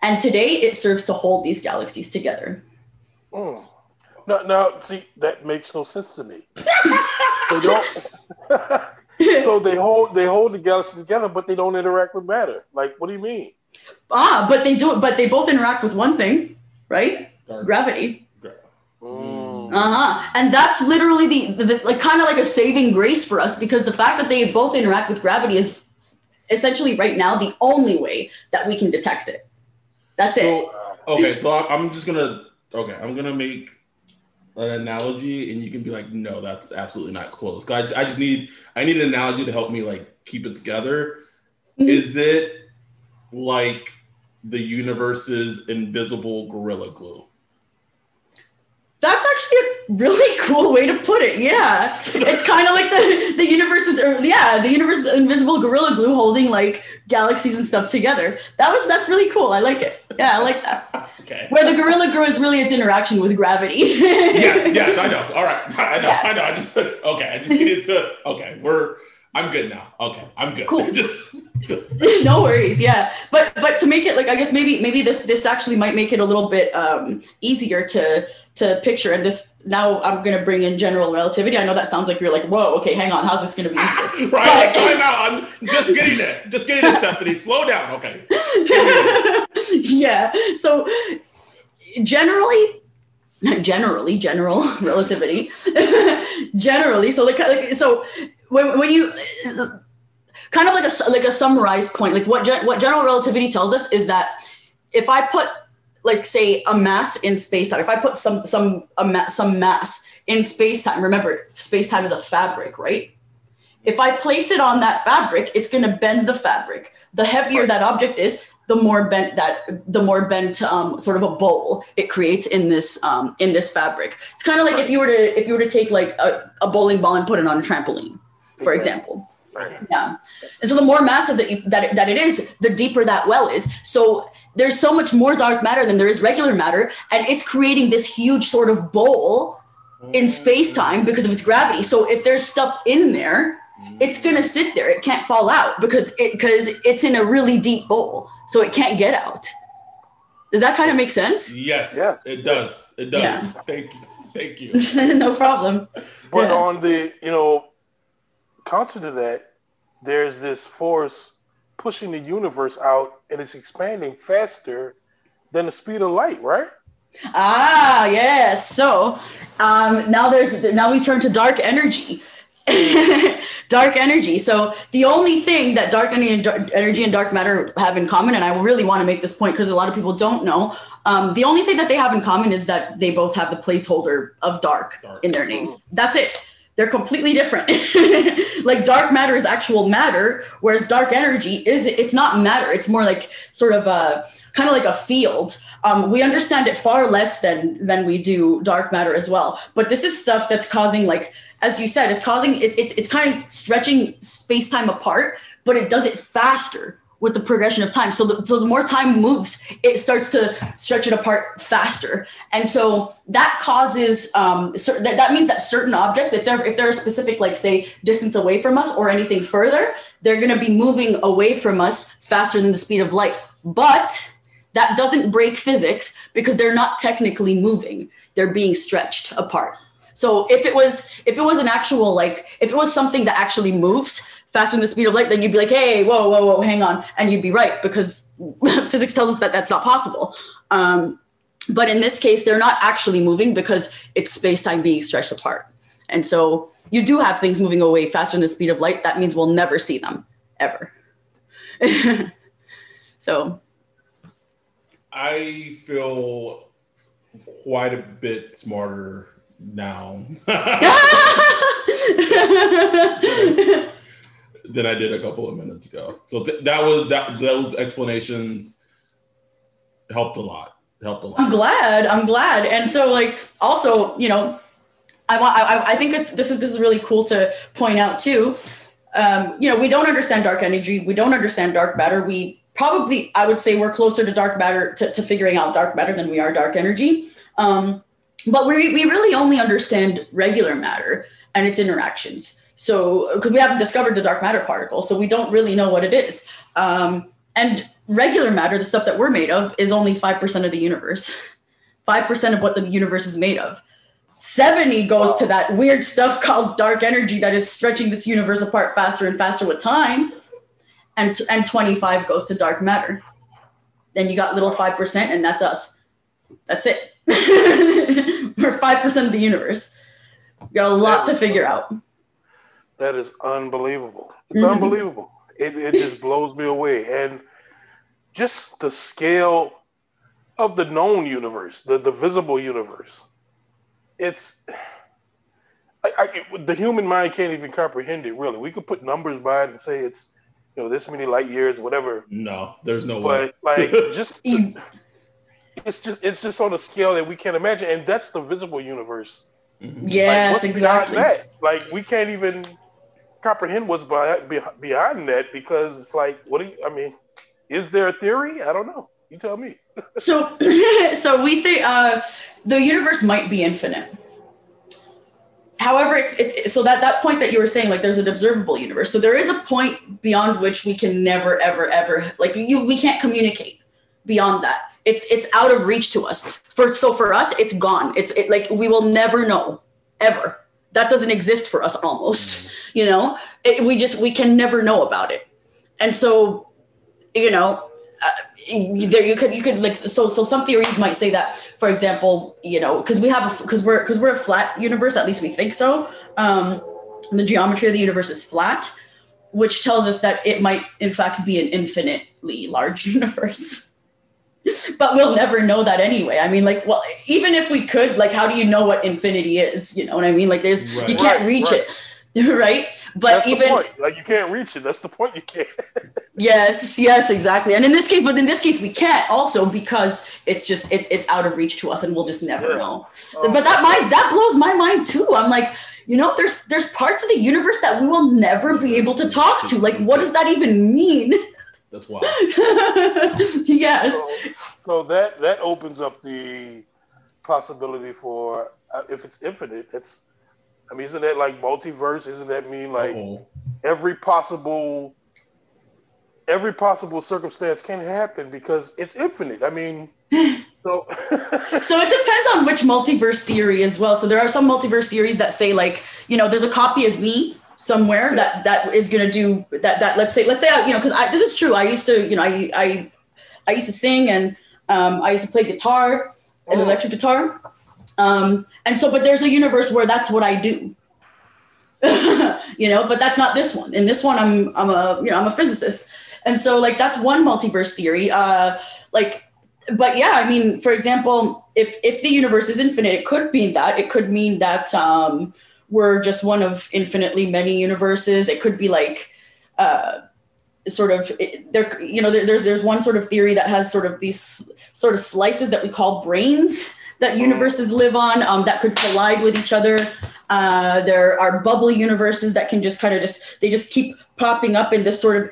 Speaker 3: and today it serves to hold these galaxies together
Speaker 4: oh. No, no. See, that makes no sense to me. they don't. so they hold they hold the galaxies together, but they don't interact with matter. Like, what do you mean?
Speaker 3: Ah, but they do. But they both interact with one thing, right? Dark. Gravity.
Speaker 4: Mm.
Speaker 3: Uh huh. And that's literally the, the, the like kind of like a saving grace for us because the fact that they both interact with gravity is essentially right now the only way that we can detect it. That's
Speaker 2: so,
Speaker 3: it.
Speaker 2: Okay, so I'm just gonna okay, I'm gonna make an analogy and you can be like, no, that's absolutely not close. I, I just need I need an analogy to help me like keep it together. Mm-hmm. Is it like the universe's invisible gorilla glue?
Speaker 3: That's actually a really cool way to put it. Yeah, it's kind of like the the universe is, yeah, the universe is invisible gorilla glue holding like galaxies and stuff together. That was that's really cool. I like it. Yeah, I like that.
Speaker 2: okay.
Speaker 3: Where the gorilla glue is really its interaction with gravity.
Speaker 2: yes, yes, I know. All right, I know, yeah. I know. I just okay. I just needed to. Okay, we're I'm good now. Okay, I'm good.
Speaker 3: Cool.
Speaker 2: Just
Speaker 3: no worries. Yeah, but but to make it like I guess maybe maybe this this actually might make it a little bit um, easier to to picture. And this now I'm gonna bring in general relativity. I know that sounds like you're like whoa. Okay, hang on. How's this gonna be easier?
Speaker 2: right. But, time out. I'm just getting there. Just getting there, Stephanie. Slow down. Okay.
Speaker 3: yeah. So generally generally general relativity generally so like, like so when, when you kind of like a like a summarized point like what what general relativity tells us is that if i put like say a mass in space time if i put some some ma- some mass in space time remember space time is a fabric right? If i place it on that fabric it's going to bend the fabric. The heavier that object is the more bent that the more bent um, sort of a bowl it creates in this um, in this fabric. It's kind of like if you were to if you were to take like a, a bowling ball and put it on a trampoline for example. Right. yeah. And so the more massive that, you, that, it, that it is the deeper that well is. So there's so much more dark matter than there is regular matter and it's creating this huge sort of bowl in space time because of its gravity. So if there's stuff in there it's going to sit there. It can't fall out because it because it's in a really deep bowl. So it can't get out. Does that kind of make sense?
Speaker 2: Yes yeah. it does. It does. Yeah. thank you. Thank you.
Speaker 3: No problem.
Speaker 4: But yeah. on the you know counter to that there's this force pushing the universe out and it's expanding faster than the speed of light right
Speaker 3: ah yes so um, now there's now we turn to dark energy dark energy. So the only thing that dark energy and, dark energy and dark matter have in common, and I really want to make this point because a lot of people don't know, um, the only thing that they have in common is that they both have the placeholder of dark, dark. in their names. That's it. They're completely different. like dark matter is actual matter, whereas dark energy is it's not matter. It's more like sort of a kind of like a field. Um, we understand it far less than than we do dark matter as well. But this is stuff that's causing like as you said, it's causing it, it's it's kind of stretching space time apart, but it does it faster with the progression of time. So the, so the more time moves, it starts to stretch it apart faster. And so that causes um, so that, that means that certain objects, if they're if they're a specific, like say distance away from us or anything further, they're going to be moving away from us faster than the speed of light. But that doesn't break physics because they're not technically moving; they're being stretched apart. So if it was if it was an actual like if it was something that actually moves faster than the speed of light, then you'd be like, hey, whoa, whoa, whoa, hang on, and you'd be right because physics tells us that that's not possible. Um, but in this case, they're not actually moving because it's space time being stretched apart. And so you do have things moving away faster than the speed of light. That means we'll never see them ever. so
Speaker 2: I feel quite a bit smarter now than I did a couple of minutes ago. So th- that was that those explanations helped a lot. Helped a lot.
Speaker 3: I'm glad. I'm glad. And so like also, you know, I want I, I think it's this is this is really cool to point out too. Um, you know, we don't understand dark energy, we don't understand dark matter. We probably I would say we're closer to dark matter to, to figuring out dark matter than we are dark energy. Um, but we, we really only understand regular matter and its interactions. So, because we haven't discovered the dark matter particle, so we don't really know what it is. Um, and regular matter, the stuff that we're made of, is only 5% of the universe. 5% of what the universe is made of. 70 goes to that weird stuff called dark energy that is stretching this universe apart faster and faster with time. And, and 25 goes to dark matter. Then you got little 5%, and that's us. That's it. We're five percent of the universe. We got a lot to figure out.
Speaker 4: That is unbelievable. It's mm-hmm. unbelievable. It it just blows me away, and just the scale of the known universe, the the visible universe. It's I, I, the human mind can't even comprehend it. Really, we could put numbers by it and say it's you know this many light years, whatever.
Speaker 2: No, there's no but,
Speaker 4: way. Like just it's just it's just on a scale that we can't imagine, and that's the visible universe.
Speaker 3: Mm-hmm. Yes, like, exactly.
Speaker 4: That? Like we can't even comprehend what's behind that because it's like, what do you? I mean, is there a theory? I don't know. You tell me.
Speaker 3: so, so we think uh, the universe might be infinite. however, it's it, so that that point that you were saying, like there's an observable universe. So there is a point beyond which we can never, ever, ever like you. We can't communicate beyond that. It's it's out of reach to us. For so for us, it's gone. It's it, like we will never know ever. That doesn't exist for us almost. Mm. You know, it, we just we can never know about it. And so, you know, uh, there you could you could like so so some theories might say that for example you know because we have because we're because we're a flat universe at least we think so um the geometry of the universe is flat which tells us that it might in fact be an infinitely large universe but we'll never know that anyway i mean like well even if we could like how do you know what infinity is you know what i mean like there's right. you can't right, reach right. it right? But
Speaker 4: That's
Speaker 3: even
Speaker 4: like you can't reach it. That's the point. You can't.
Speaker 3: yes, yes, exactly. And in this case, but in this case, we can't also because it's just it's it's out of reach to us, and we'll just never yeah. know. So, oh, but that mind that blows my mind too. I'm like, you know, there's there's parts of the universe that we will never be able to talk to. Like, what does that even mean?
Speaker 2: That's wild.
Speaker 3: yes.
Speaker 4: So, so that that opens up the possibility for uh, if it's infinite, it's I mean, isn't that like multiverse? Isn't that mean like Uh-oh. every possible every possible circumstance can happen because it's infinite? I mean, so
Speaker 3: so it depends on which multiverse theory as well. So there are some multiverse theories that say like, you know, there's a copy of me somewhere that that is going to do that that let's say let's say I, you know because this is true. I used to you know I I I used to sing and um, I used to play guitar, an oh. electric guitar. Um, and so, but there's a universe where that's what I do. you know, but that's not this one. In this one, I'm I'm a you know I'm a physicist, and so like that's one multiverse theory. Uh, like, but yeah, I mean, for example, if if the universe is infinite, it could mean that. It could mean that um, we're just one of infinitely many universes. It could be like. Uh, sort of there you know there, there's there's one sort of theory that has sort of these sort of slices that we call branes that universes live on um, that could collide with each other. Uh, there are bubble universes that can just kind of just they just keep popping up in this sort of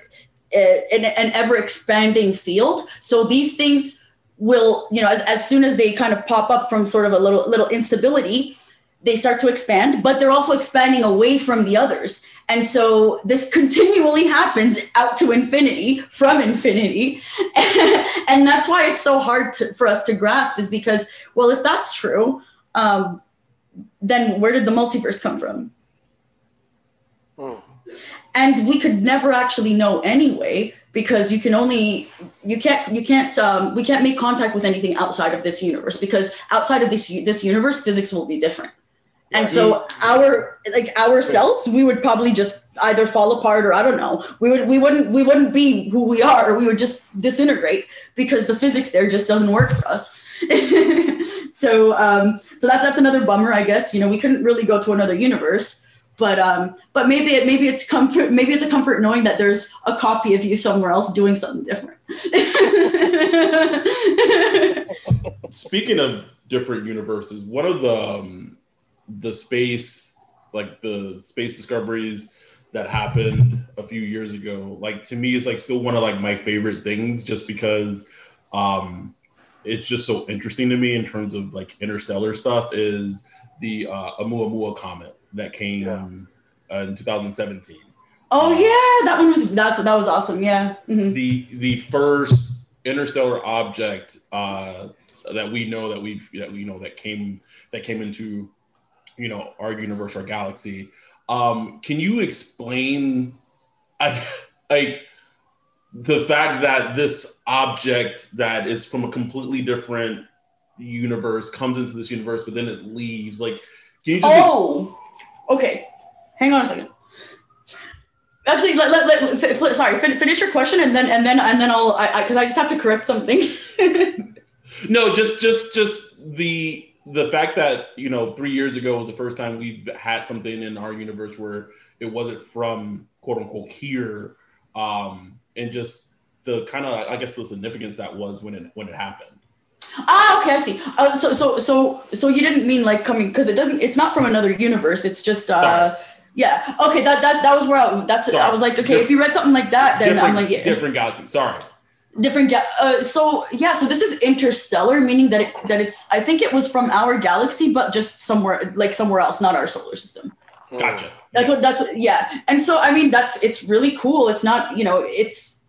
Speaker 3: uh, in an ever expanding field. So these things will, you know, as, as soon as they kind of pop up from sort of a little little instability, they start to expand, but they're also expanding away from the others. And so this continually happens out to infinity from infinity. and that's why it's so hard to, for us to grasp is because, well, if that's true, um, then where did the multiverse come from? Hmm. And we could never actually know anyway because you can only you can't you can't um, we can't make contact with anything outside of this universe because outside of this this universe physics will be different and so our like ourselves we would probably just either fall apart or i don't know. We would we wouldn't we wouldn't be who we are. We would just disintegrate because the physics there just doesn't work for us. So um so that's that's another bummer i guess. You know we couldn't really go to another universe. But um but maybe it maybe it's comfort maybe it's a comfort knowing that there's a copy of you somewhere else doing something different.
Speaker 2: Speaking of different universes one of the um, the space, like the space discoveries that happened a few years ago, like to me, is like still one of like my favorite things, just because um, it's just so interesting to me in terms of like interstellar stuff. Is the uh, Oumuamua comet that came yeah. uh, in 2017?
Speaker 3: Oh um, yeah, that one was that's that was awesome. Yeah.
Speaker 2: Mm-hmm. The the first interstellar object uh, that we know that we that we know that came that came into you know our universe, our galaxy. Um, can you explain, like, the fact that this object that is from a completely different universe comes into this universe, but then it leaves? Like, can you just?
Speaker 3: Oh, okay. Hang on a second. Actually, let, let, let, f- sorry, finish your question and then and then and then I'll because I, I, I just have to correct something.
Speaker 2: no, just just just the the fact that you know three years ago was the first time we've had something in our universe where it wasn't from quote unquote here um and just the kind of i guess the significance that was when it when it happened
Speaker 3: ah okay i see uh, so so so so you didn't mean like coming because it doesn't it's not from another universe it's just uh Sorry. yeah okay that that that was where i that's Sorry. i was like okay Dif- if you read something like that then i'm like yeah
Speaker 2: different galaxy Sorry.
Speaker 3: Different ga- uh, so yeah so this is interstellar meaning that it that it's i think it was from our galaxy but just somewhere like somewhere else not our solar system.
Speaker 2: Gotcha.
Speaker 3: that's what that's yeah. And so i mean that's it's really cool. It's not you know it's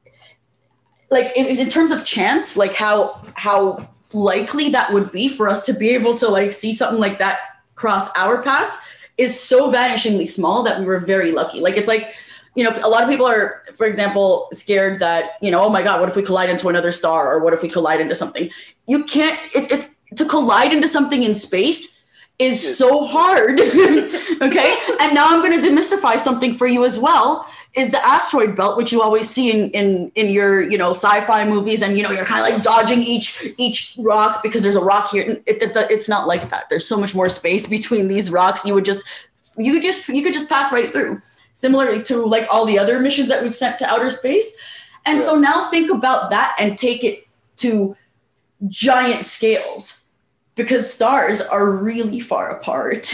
Speaker 3: like in, in terms of chance like how how likely that would be for us to be able to like see something like that cross our paths is so vanishingly small that we were very lucky. Like it's like you know a lot of people are for example scared that you know oh my god what if we collide into another star or what if we collide into something? You can't it's it's to collide into something in space is so hard okay? And now i'm going to demystify something for you as well is the asteroid belt which you always see in in in your you know sci-fi movies and you know you're kind of like dodging each each rock because there's a rock here. It, it, it's not like that. There's so much more space between these rocks. You would just you could just you could just pass right through similarly to like all the other missions that we've sent to outer space and yeah. so now think about that and take it to giant scales because stars are really far apart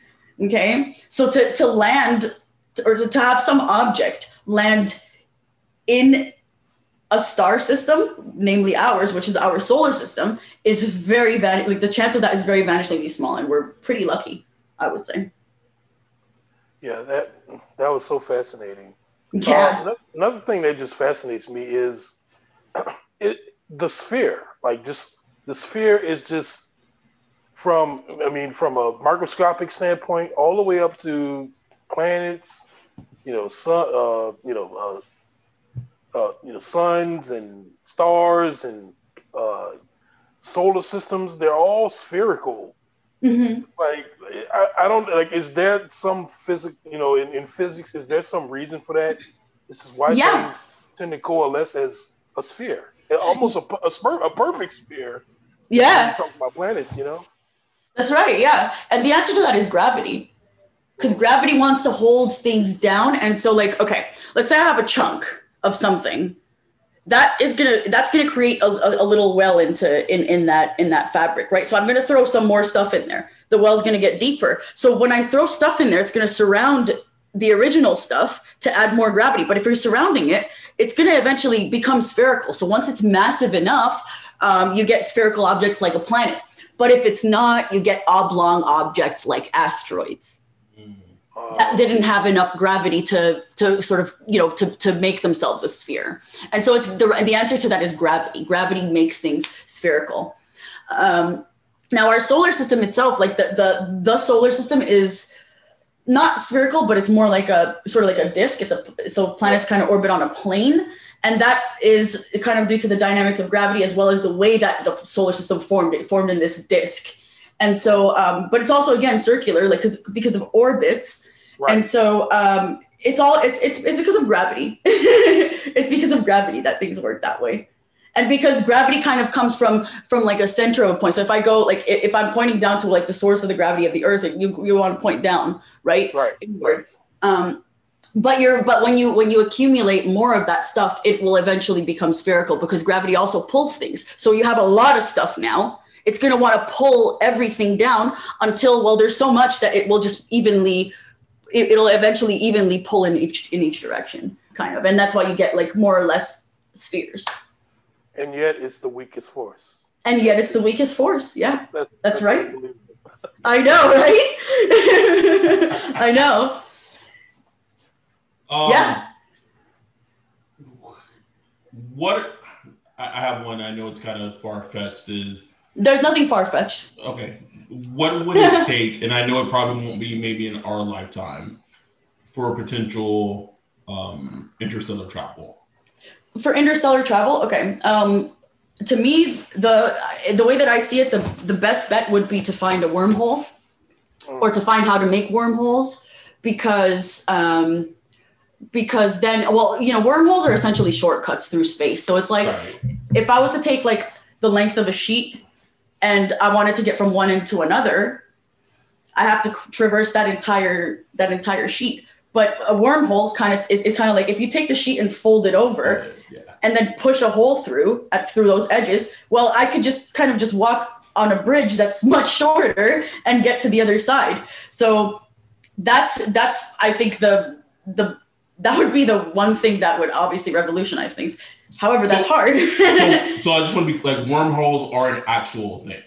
Speaker 3: okay so to, to land or to, to have some object land in a star system, namely ours, which is our solar system, is very van- like the chance of that is very vanishingly small, and we're pretty lucky, I would say.
Speaker 4: Yeah, that that was so fascinating.
Speaker 3: Yeah.
Speaker 4: Uh, another thing that just fascinates me is it the sphere. Like just the sphere is just from I mean from a microscopic standpoint all the way up to planets, you know, sun, uh, you know, uh, uh, you know, suns and stars and uh, solar systems. They're all spherical.
Speaker 3: Mm-hmm.
Speaker 4: Like I, I, don't like. Is there some physics? You know, in, in physics, is there some reason for that? This is why yeah. things tend to coalesce as a sphere, almost a, a, a perfect sphere.
Speaker 3: Yeah,
Speaker 4: talking about planets, you know.
Speaker 3: That's right. Yeah, and the answer to that is gravity because gravity wants to hold things down. And so, like, okay, let's say I have a chunk of something that is gonna that's gonna create a, a, a, little well into in in that in that fabric right? So i'm gonna throw some more stuff in there. The well's gonna get deeper. So when i throw stuff in there it's gonna surround the original stuff to add more gravity. But if you're surrounding it it's gonna eventually become spherical. So once it's massive enough um, you get spherical objects like a planet. But if it's not you get oblong objects like asteroids that didn't have enough gravity to to sort of you know to to make themselves a sphere. And so it's the the answer to that is gravity. Gravity makes things spherical. Um, now our solar system itself like the the the solar system is not spherical but it's more like a sort of like a disk. It's a so planets kind of orbit on a plane. And that is kind of due to the dynamics of gravity as well as the way that the solar system formed it formed in this disk. And so um, but it's also again circular like because because of orbits Right. And so um, it's all it's it's it's because of gravity. it's because of gravity that things work that way. And because gravity kind of comes from from like a center of a point. So if I go like if I'm pointing down to like the source of the gravity of the earth, you you want to point down, right?
Speaker 4: Right.
Speaker 3: Inward. Um, but you're but when you when you accumulate more of that stuff, it will eventually become spherical because gravity also pulls things. So you have a lot of stuff now. It's going to want to pull everything down until well, there's so much that it will just evenly it, will eventually evenly pull in each in each direction, kind of, and that's why you get like more or less spheres.
Speaker 4: And yet, it's the weakest force.
Speaker 3: And yet, it's the weakest force. Yeah, that's, that's, that's right. I know, right? I know.
Speaker 2: Um, yeah. What I have one. I know it's kind of far fetched. Is
Speaker 3: there's nothing far fetched.
Speaker 2: Okay what would it take? and I know it probably won't be maybe in our lifetime for a potential um, interstellar travel.
Speaker 3: For interstellar travel, okay. Um, to me, the the way that I see it, the the best bet would be to find a wormhole, or to find how to make wormholes, because um, because then, well, you know, wormholes are essentially shortcuts through space. So it's like right. if I was to take like the length of a sheet and I wanted to get from one end to another, I have to traverse that entire that entire sheet. But a wormhole kind of is it kind of like if you take the sheet and fold it over yeah. and then push a hole through at, through those edges. Well, I could just kind of just walk on a bridge that's much shorter and get to the other side. So that's that's I think the the that would be the one thing that would obviously revolutionize things. However, that's
Speaker 2: So-
Speaker 3: hard.
Speaker 2: so, so I just want to be like wormholes are an actual thing.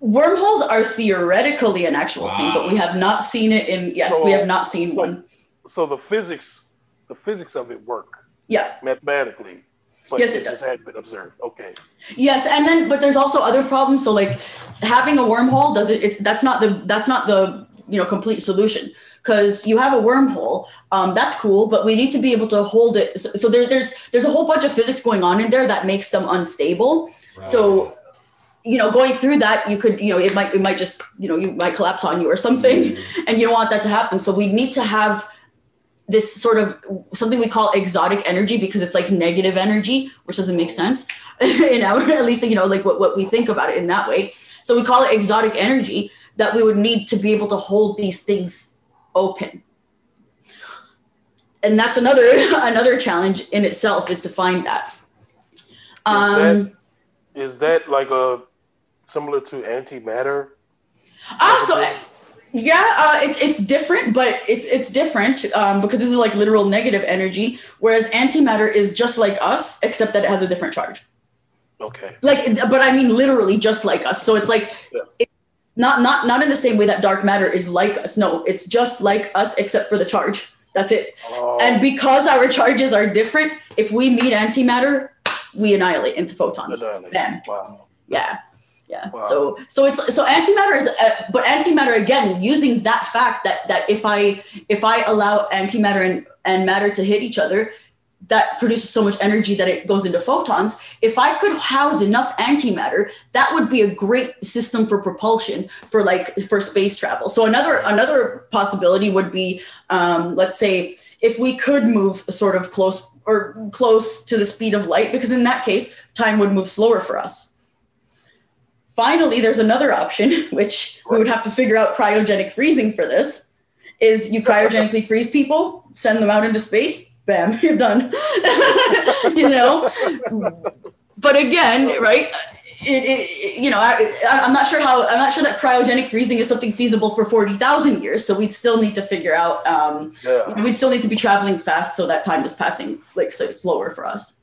Speaker 3: Wormholes are theoretically an actual thing, but we
Speaker 2: ah.
Speaker 3: have not seen it in. Yes,
Speaker 4: So-
Speaker 3: we have not seen one.
Speaker 4: So the physics, the physics of it work
Speaker 3: Yeah.
Speaker 4: mathematically, but
Speaker 3: Yes, it
Speaker 4: just
Speaker 3: does.
Speaker 4: hadn't been observed. Okay.
Speaker 3: Yes, and then but there's also other problems. So like having a wormhole doesn't. It's that's not the that's not the you know complete solution because you have a wormhole. Um, that's cool, but we need to be able to hold it. So, so there, there's there's a whole bunch of physics going on in there that makes them unstable. So you know going through that you could you know it might it might just you know you might collapse on you or something and you don't want that to happen so we need to have this sort of something we call exotic energy because it's like negative energy which doesn't make sense in our at least you know like what, what we think about it in that way so we call it exotic energy that we would need to be able to hold these things open and that's another another challenge in itself is to find that um
Speaker 4: Is that like a similar to antimatter?
Speaker 3: Ah, so yeah, uh, it's it's different, but it's it's different um, because this is like literal negative energy, whereas antimatter is just like us, except that it has a different charge.
Speaker 4: Okay.
Speaker 3: Like, but I mean literally just like us. So it's like it's not not not in the same way that dark matter is like us. No, it's just like us, except for the charge. That's it.
Speaker 4: Oh,
Speaker 3: And because our charges are different, if we meet antimatter, we annihilate into photons.
Speaker 4: annihilate. Wow.
Speaker 3: Yeah. Yeah.
Speaker 4: Wow.
Speaker 3: So so it's so antimatter is uh, but antimatter again using that fact that that if I if I allow antimatter and, and matter to hit each other that produces so much energy that it goes into photons if I could house enough antimatter that would be a great system for propulsion for like for space travel. So another another possibility would be um, let's say if we could move sort of close or close to the speed of light because in that case time would move slower for us finally there's another option which we would have to figure out cryogenic freezing for this is you cryogenically freeze people send them out into space bam you're done you know but again right it, it, you know I, i'm not sure how i'm not sure that cryogenic freezing is something feasible for 40000 years so we'd still need to figure out um,
Speaker 4: Yeah.
Speaker 3: we'd still need to be traveling fast so that time is passing like so slower for us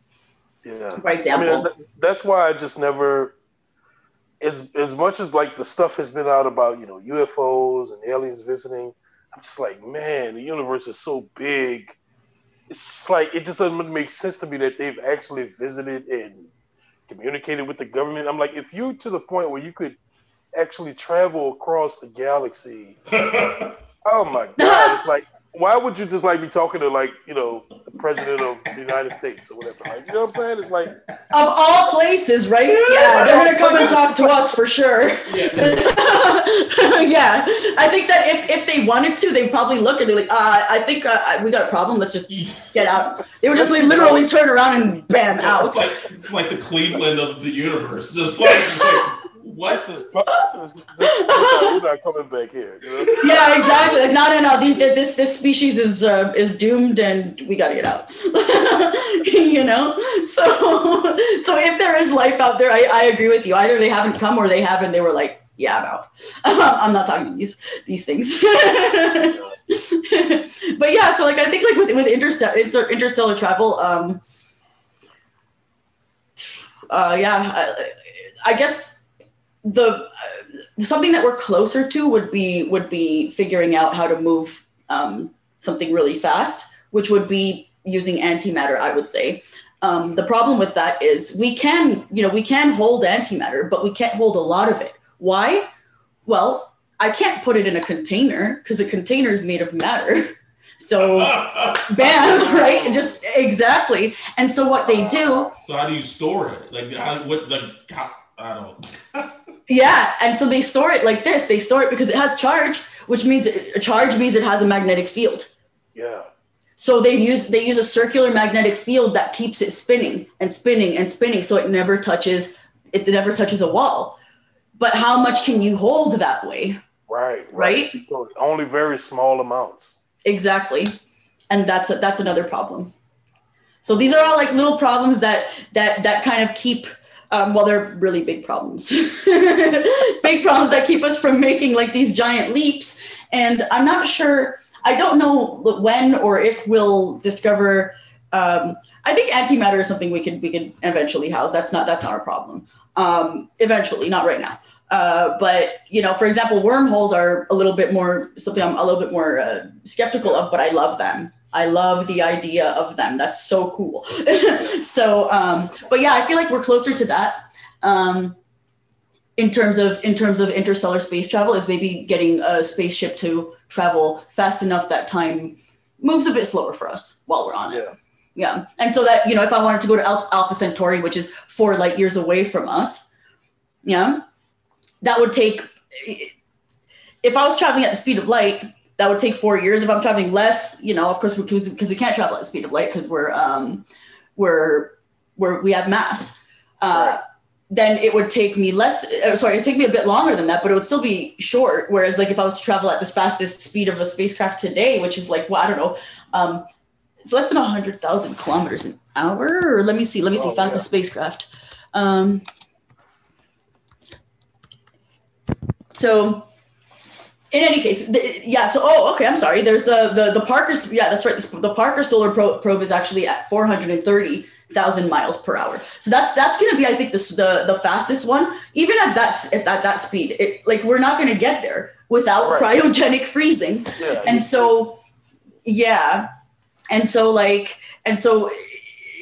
Speaker 4: Yeah.
Speaker 3: for example.
Speaker 4: I mean, th- that's why I just never, as as much as like the stuff has been out about you know UFOs and aliens visiting, I'm just like, man, the universe is so big. It's like it just doesn't make sense to me that they've actually visited and communicated with the government. I'm like, if you to the point where you could actually travel across the galaxy, oh my god, it's like. Why would you just like be talking to like you know the president of the United States or whatever? Like, you know what I'm saying? It's like
Speaker 3: of all places, right? Yeah, they're gonna come and talk to us for sure. yeah, yeah. I think that if, if they wanted to, they'd probably look and be like, uh, I think uh, we got a problem. Let's just get out. They would just like, literally turn around and bam out.
Speaker 2: It's like, it's like the Cleveland of the universe. Just like, like what?
Speaker 4: This is, this, this, we're not coming back here. You know?
Speaker 3: Yeah, exactly. Like, no, no, no. This this species is uh, is doomed, and we got to get out. you know. So so if there is life out there, I, I agree with you. Either they haven't come or they have, and they were like, yeah, I'm out. I'm not talking these these things. but yeah, so like I think like with with interstellar interstellar travel, um, uh, yeah, I, I guess the uh, something that we're closer to would be would be figuring out how to move um, something really fast, which would be using antimatter. I would say. Um, the problem with that is we can, you know, we can hold antimatter, but we can't hold a lot of it. Why? Well, I can't put it in a container because a container is made of matter. So, bam, right? Just exactly. And so what they do
Speaker 2: So how do you store it? Like, how, what? Like, how, I don't.
Speaker 3: Yeah, and so they store it like this. They store it because it has charge, which means a charge means it has a magnetic field.
Speaker 4: Yeah.
Speaker 3: So they use they use a circular magnetic field that keeps it spinning and spinning and spinning, so it never touches it never touches a wall. But how much can you hold that way?
Speaker 4: Right.
Speaker 3: Right?
Speaker 4: So only very small amounts.
Speaker 3: Exactly, and that's a, that's another problem. So these are all like little problems that that that kind of keep. Um, well, they're really big problems, big problems that keep us from making like these giant leaps. And I'm not sure. I don't know when or if we'll discover. Um, I think antimatter is something we could we could eventually house. That's not that's not our problem. Um, eventually, not right now. Uh, but you know, for example, wormholes are a little bit more something I'm a little bit more uh, skeptical of, but I love them. I love the idea of them. That's so cool. so, um, but yeah, I feel like we're closer to that. Um, in terms of in terms of interstellar space travel is maybe getting a spaceship to travel fast enough that time moves a bit slower for us while we're on it.
Speaker 4: Yeah.
Speaker 3: Yeah. And so that, you know, if I wanted to go to Alpha, Alpha Centauri, which is four light years away from us, yeah, that would take, if I was traveling at the speed of light, that would take four years. If I'm traveling less, you know, of course, because we can't travel at the speed of light because we're, um, we're, we're, we have mass. Uh, right then it would take me less uh, sorry it'd take me a bit longer than that but it would still be short whereas like if i was to travel at the fastest speed of a spacecraft today which is like well i don't know um, it's less than 100000 kilometers an hour or let me see let me see oh, fastest yeah. spacecraft um, so in any case the, yeah so oh okay i'm sorry there's a the the parker yeah that's right the, the parker solar probe is actually at 430 thousand miles per hour. So that's that's going to be, I think, the, the the fastest one. Even at that at that, that speed, it, like we're not going to get there without right. cryogenic freezing. Yeah. And so, yeah, and so like, and so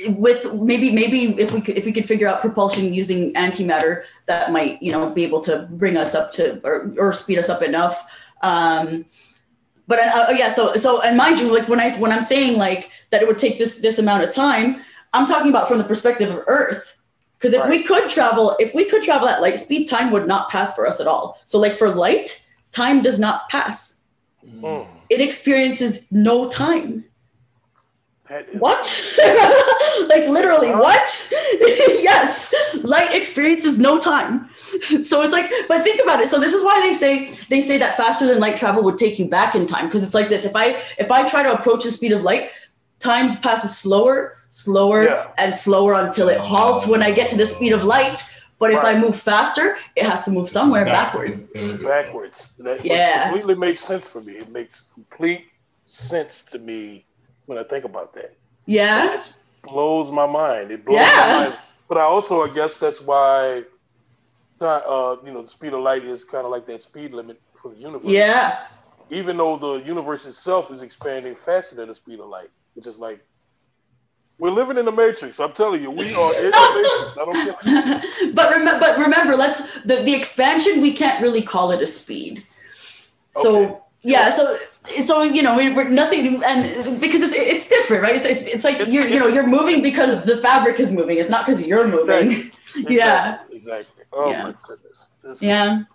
Speaker 3: with maybe maybe if we could if we could figure out propulsion using antimatter, that might you know be able to bring us up to or or speed us up enough. Um, but uh, uh yeah, so so and mind you, like when I when I'm saying like that it would take this this amount of time I'm talking about from the perspective of Earth. Because if right. we could travel, if we could travel at light speed, time would not pass for us at all. So, like for light, time does not pass. Mm. It experiences no time. What? like literally, what? yes, light experiences no time. so it's like, but think about it. So this is why they say they say that faster than light travel would take you back in time because it's like this. If I if I try to approach the speed of light, time passes slower slower yeah. and slower until it halts when I get to the speed of light. But if right. I move faster, it has to move somewhere backward.
Speaker 4: Backwards. That yeah. completely makes sense for me. It makes complete sense to me when I think about that.
Speaker 3: Yeah.
Speaker 4: It just blows my mind. It blows yeah. my mind. But I also, I guess that's why, uh, you know, the speed of light is kind of like that speed limit for the universe.
Speaker 3: Yeah.
Speaker 4: Even though the universe itself is expanding faster than the speed of light, which is like we're living in the matrix. I'm telling you, we are in the matrix. I don't
Speaker 3: care. but remember, but remember, let's the, the expansion. We can't really call it a speed. So okay. yeah, so so you know we, are nothing, and because it's it's different, right? It's it's, it's like it's, you're it's, you know you're moving because the fabric is moving. It's not because you're moving.
Speaker 4: Exactly. yeah. Exactly. Oh yeah. my goodness.
Speaker 3: This yeah.
Speaker 4: Is,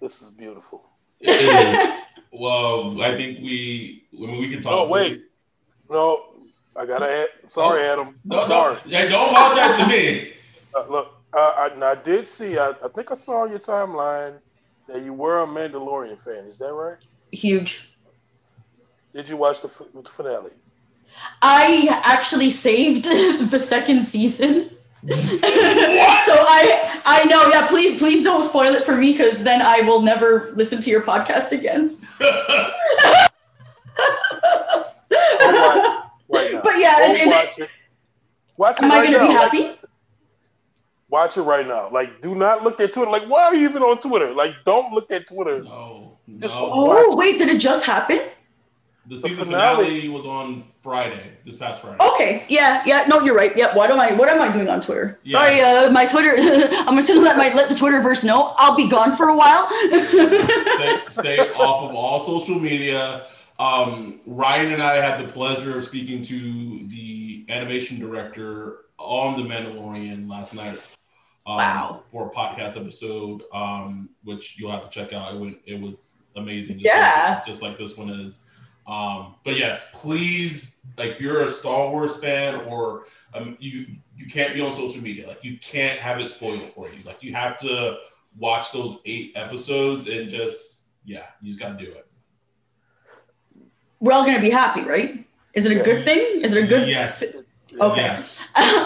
Speaker 4: this is beautiful.
Speaker 2: It is. well, I think we. I mean, we can talk.
Speaker 4: Oh wait. No, I gotta add. Sorry, oh, Adam. No, sorry.
Speaker 2: No, yeah, don't apologize to me.
Speaker 4: Uh, look, uh, I, I, did see. I, I, think I saw on your timeline that you were a Mandalorian fan. Is that right?
Speaker 3: Huge.
Speaker 4: Did you watch the, the finale?
Speaker 3: I actually saved the second season. so I I know, yeah. Please please don't spoil it for me because then I will never listen to your podcast again. right now. But yeah, is, watch it. it. Watch it am right I going to be happy?
Speaker 4: Like, watch it right now. Like, do not look at Twitter. Like, why are you even on Twitter? Like, don't look at Twitter.
Speaker 2: No.
Speaker 3: no. oh, wait, did it just happen?
Speaker 2: The season the finale. finale. was on Friday, this past Friday.
Speaker 3: Okay, yeah, yeah. No, you're right. Yeah. What am I? What am I doing on Twitter? Yeah. Sorry, uh, my Twitter. I'm just gonna let my let the Twitterverse know I'll be gone for a while.
Speaker 2: stay, stay off of all social media. Um, Ryan and I had the pleasure of speaking to the animation director on The Mandalorian last night.
Speaker 3: Um, wow.
Speaker 2: For a podcast episode, um, which you'll have to check out. It went, it was amazing.
Speaker 3: Just yeah.
Speaker 2: Like, just like this one is. Um, but yes, please, like if you're a Star Wars fan or um, you you can't be on social media. Like you can't have it spoiled for you. Like you have to watch those eight episodes and just yeah, you just got to do it
Speaker 3: we're all going to be happy, right? Is it a good thing? Is it a good?
Speaker 2: Yes.
Speaker 3: Okay. Yes.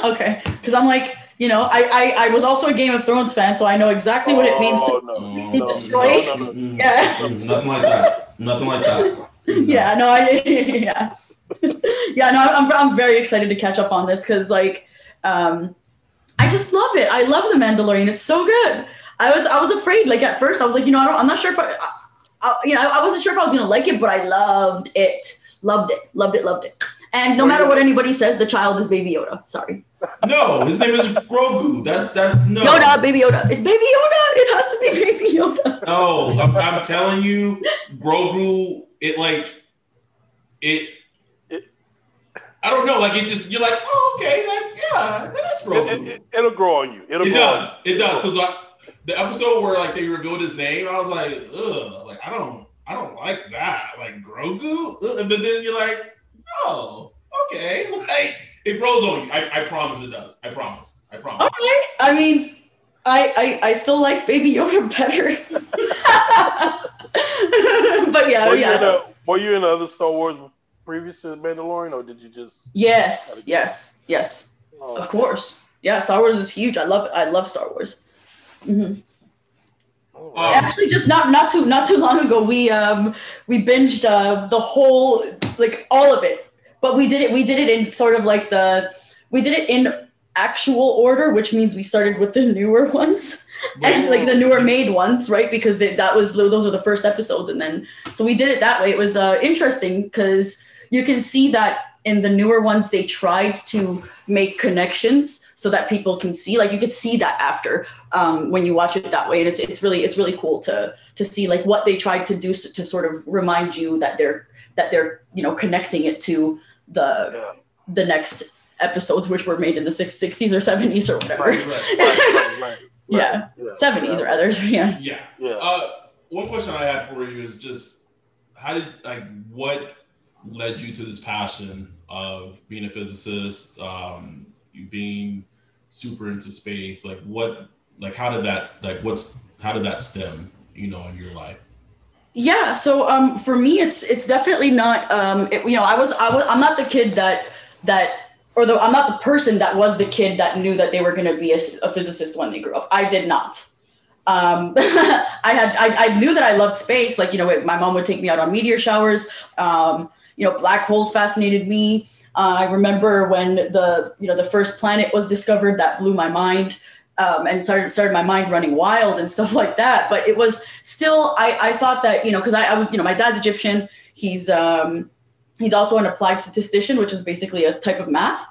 Speaker 3: okay. Because I'm like, you know, I, I I was also a Game of Thrones fan, so I know exactly what it means to
Speaker 4: oh, no,
Speaker 3: be
Speaker 4: no,
Speaker 3: destroyed.
Speaker 2: No, yeah. Nothing like that. Nothing like that.
Speaker 3: Yeah. No. I. Yeah. yeah, no, I'm, I'm very excited to catch up on this because, like, um, I just love it. I love The Mandalorian. It's so good. I was I was afraid. Like at first, I was like, you know, I don't, I'm not sure if I, I, you know, I wasn't sure if I was gonna like it, but I loved it. Loved it. Loved it. Loved it. And no matter what anybody says, the child is Baby Yoda. Sorry.
Speaker 2: No, his name is Grogu. That that no.
Speaker 3: Yoda, Baby Yoda. It's Baby Yoda. It has to be Baby Yoda.
Speaker 2: No, I'm, I'm telling you, Grogu. It like it. I don't know. Like it just you're like, oh okay, like yeah, that is Grogu.
Speaker 4: It, will it, grow on you. It'll
Speaker 2: it does. It does because like the episode where like they revealed his name, I was like, ugh, like I don't, I don't like that, like Grogu. Ugh. But then you're like, oh, okay, like it grows on you. I, I promise it does. I promise. I promise.
Speaker 3: Okay. I mean, I I, I still like Baby Yoda better. but yeah,
Speaker 4: were
Speaker 3: yeah.
Speaker 4: You a, were you in other Star Wars previous to Mandalorian, or did you just?
Speaker 3: Yes, yes, yes. Oh. Of course. Yeah, Star Wars is huge. I love it. I love Star Wars. Mm-hmm. Um, Actually, just not not too not too long ago, we um we binged uh, the whole like all of it, but we did it we did it in sort of like the we did it in actual order, which means we started with the newer ones. And like the newer made ones, right? Because they, that was those were the first episodes, and then so we did it that way. It was uh, interesting because you can see that in the newer ones they tried to make connections so that people can see. Like you could see that after um, when you watch it that way. And it's it's really it's really cool to to see like what they tried to do to sort of remind you that they're that they're you know connecting it to the the next episodes which were made in the 60s or 70s or whatever right, right, right, yeah. yeah 70s yeah. rather
Speaker 2: yeah yeah yeah uh, one question i had for you is just how did like what led you to this passion of being a physicist, um, you being super into space? Like what, like how did that, like what's, how did that stem, you know, in your life?
Speaker 3: Yeah. So um, for me, it's it's definitely not. Um, it, you know, I was I was I'm not the kid that that or the, I'm not the person that was the kid that knew that they were going to be a, a, physicist when they grew up. I did not. Um, I had I, I, knew that I loved space. Like you know, my mom would take me out on meteor showers. Um, you know, black holes fascinated me. Uh, I remember when the you know the first planet was discovered, that blew my mind. Um, and started started my mind running wild and stuff like that. But it was still I, I thought that you know because I, I was you know my dad's Egyptian. He's um, he's also an applied statistician, which is basically a type of math.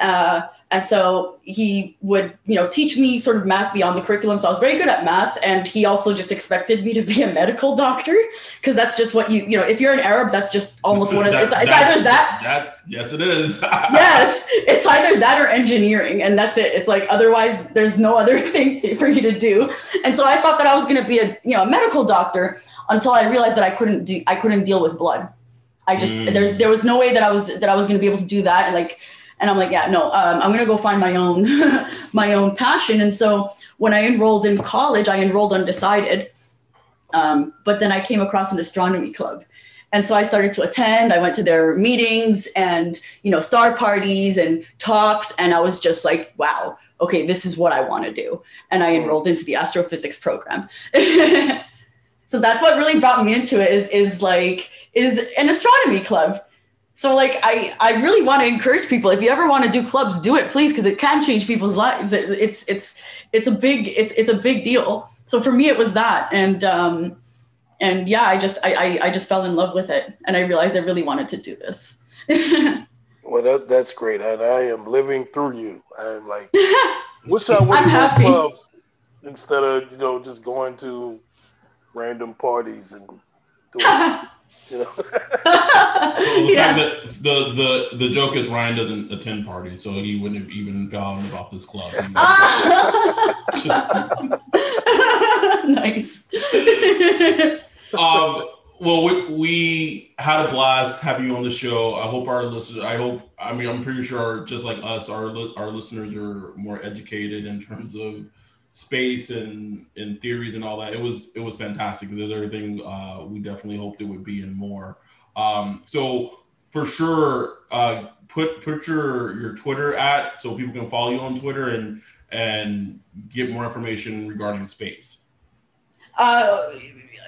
Speaker 3: Uh, and so he would, you know, teach me sort of math beyond the curriculum. So I was very good at math. And he also just expected me to be a medical doctor because that's just what you, you know, if you're an Arab, that's just almost one of the, it's, it's either that.
Speaker 2: That's, yes, it is.
Speaker 3: yes. It's either that or engineering. And that's it. It's like, otherwise there's no other thing to, for you to do. And so I thought that I was going to be a, you know, a medical doctor until I realized that I couldn't do, I couldn't deal with blood. I just, mm. there's, there was no way that I was, that I was going to be able to do that. And like, and I'm like, yeah, no, um, I'm gonna go find my own my own passion. And so when I enrolled in college, I enrolled undecided, um, but then I came across an astronomy club. And so I started to attend. I went to their meetings and you know star parties and talks, and I was just like, wow, okay, this is what I want to do. And I enrolled into the astrophysics program. so that's what really brought me into it. Is is like is an astronomy club. So like I I really want to encourage people if you ever want to do clubs do it please because it can change people's lives. It, it's it's it's a big it's it's a big deal. So for me it was that and um and yeah I just I I, I just fell in love with it and I realized I really wanted to do this.
Speaker 4: Well that, that's great and I am living through you. I'm like wish I went to those clubs? Instead of you know just going to random parties and doing You know?
Speaker 2: yeah. the, the, the the joke is Ryan doesn't attend parties, so he wouldn't have even gone about this club.
Speaker 3: nice.
Speaker 2: um, well, we, we, had a blast having you on the show. I hope our listeners. I hope. I mean, I'm pretty sure, just like us, our our listeners are more educated in terms of space and and theories and all that. It was it was fantastic. There's everything uh, we definitely hoped it would be and more. Um, so for sure, uh, put put your your Twitter at so people can follow you on Twitter and and get more information regarding space.
Speaker 3: Uh,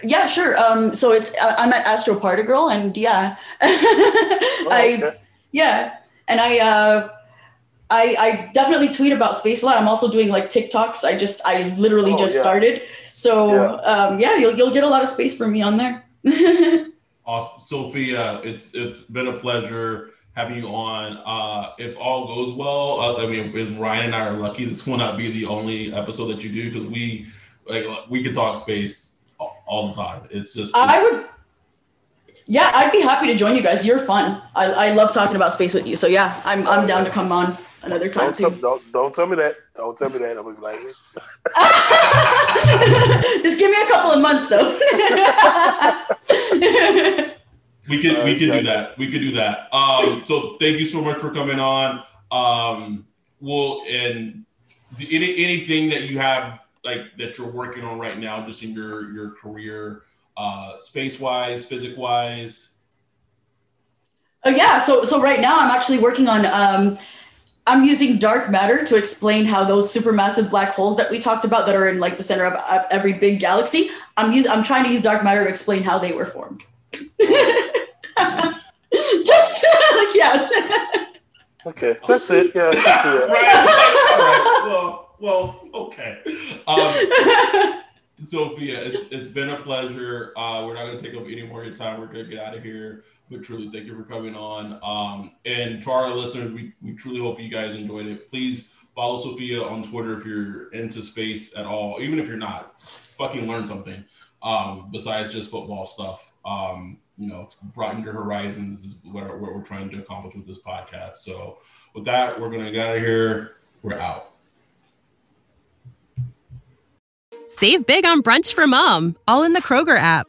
Speaker 3: yeah, sure. Um, so it's I'm at Astro Particle, Girl, and yeah, oh, I yeah, and I uh, I I definitely tweet about space a lot. I'm also doing like TikToks. I just I literally oh, just yeah. started, so yeah. Um, yeah, you'll you'll get a lot of space from me on there.
Speaker 2: awesome, Sophia. It's it's been a pleasure having you on. Uh, if all goes well, uh, I mean, if Ryan and I are lucky. This will not be the only episode that you do because we like we can talk space all the time. It's just. It's,
Speaker 3: I would. Yeah, I'd be happy to join you guys. You're fun. I, I love talking about space with you. So yeah, I'm I'm down to come on another time
Speaker 4: don't
Speaker 3: too.
Speaker 4: Tell, don't don't tell me that. Don't tell me that. I'm gonna be like.
Speaker 3: Just give me a couple of months though.
Speaker 2: we could uh, we could do that. We could do that. Um, so thank you so much for coming on. Um, we'll and any anything that you have like that you're working on right now, just in your your career, uh, space wise, physics wise?
Speaker 3: Oh yeah, so so right now I'm actually working on. Um, I'm using dark matter to explain how those supermassive black holes that we talked about that are in like the center of, of every big galaxy. I'm use I'm trying to use dark matter to explain how they were formed. Just like yeah.
Speaker 4: Okay, that's it. Yeah,
Speaker 2: right, right, all right. Well, well, okay. Um, Sophia, it's it's been a pleasure. Uh, we're not going to take up any more of your time. We're going to get out of here. But truly, thank you for coming on. Um, and to our listeners, we, we truly hope you guys enjoyed it. Please follow Sophia on Twitter if you're into space at all. Even if you're not, fucking learn something um, besides just football stuff. Um, you know, broaden your horizons is what, what we're trying to accomplish with this podcast. So, with that, we're going to get out of here. We're out.
Speaker 5: Save big on brunch for mom, all in the Kroger app.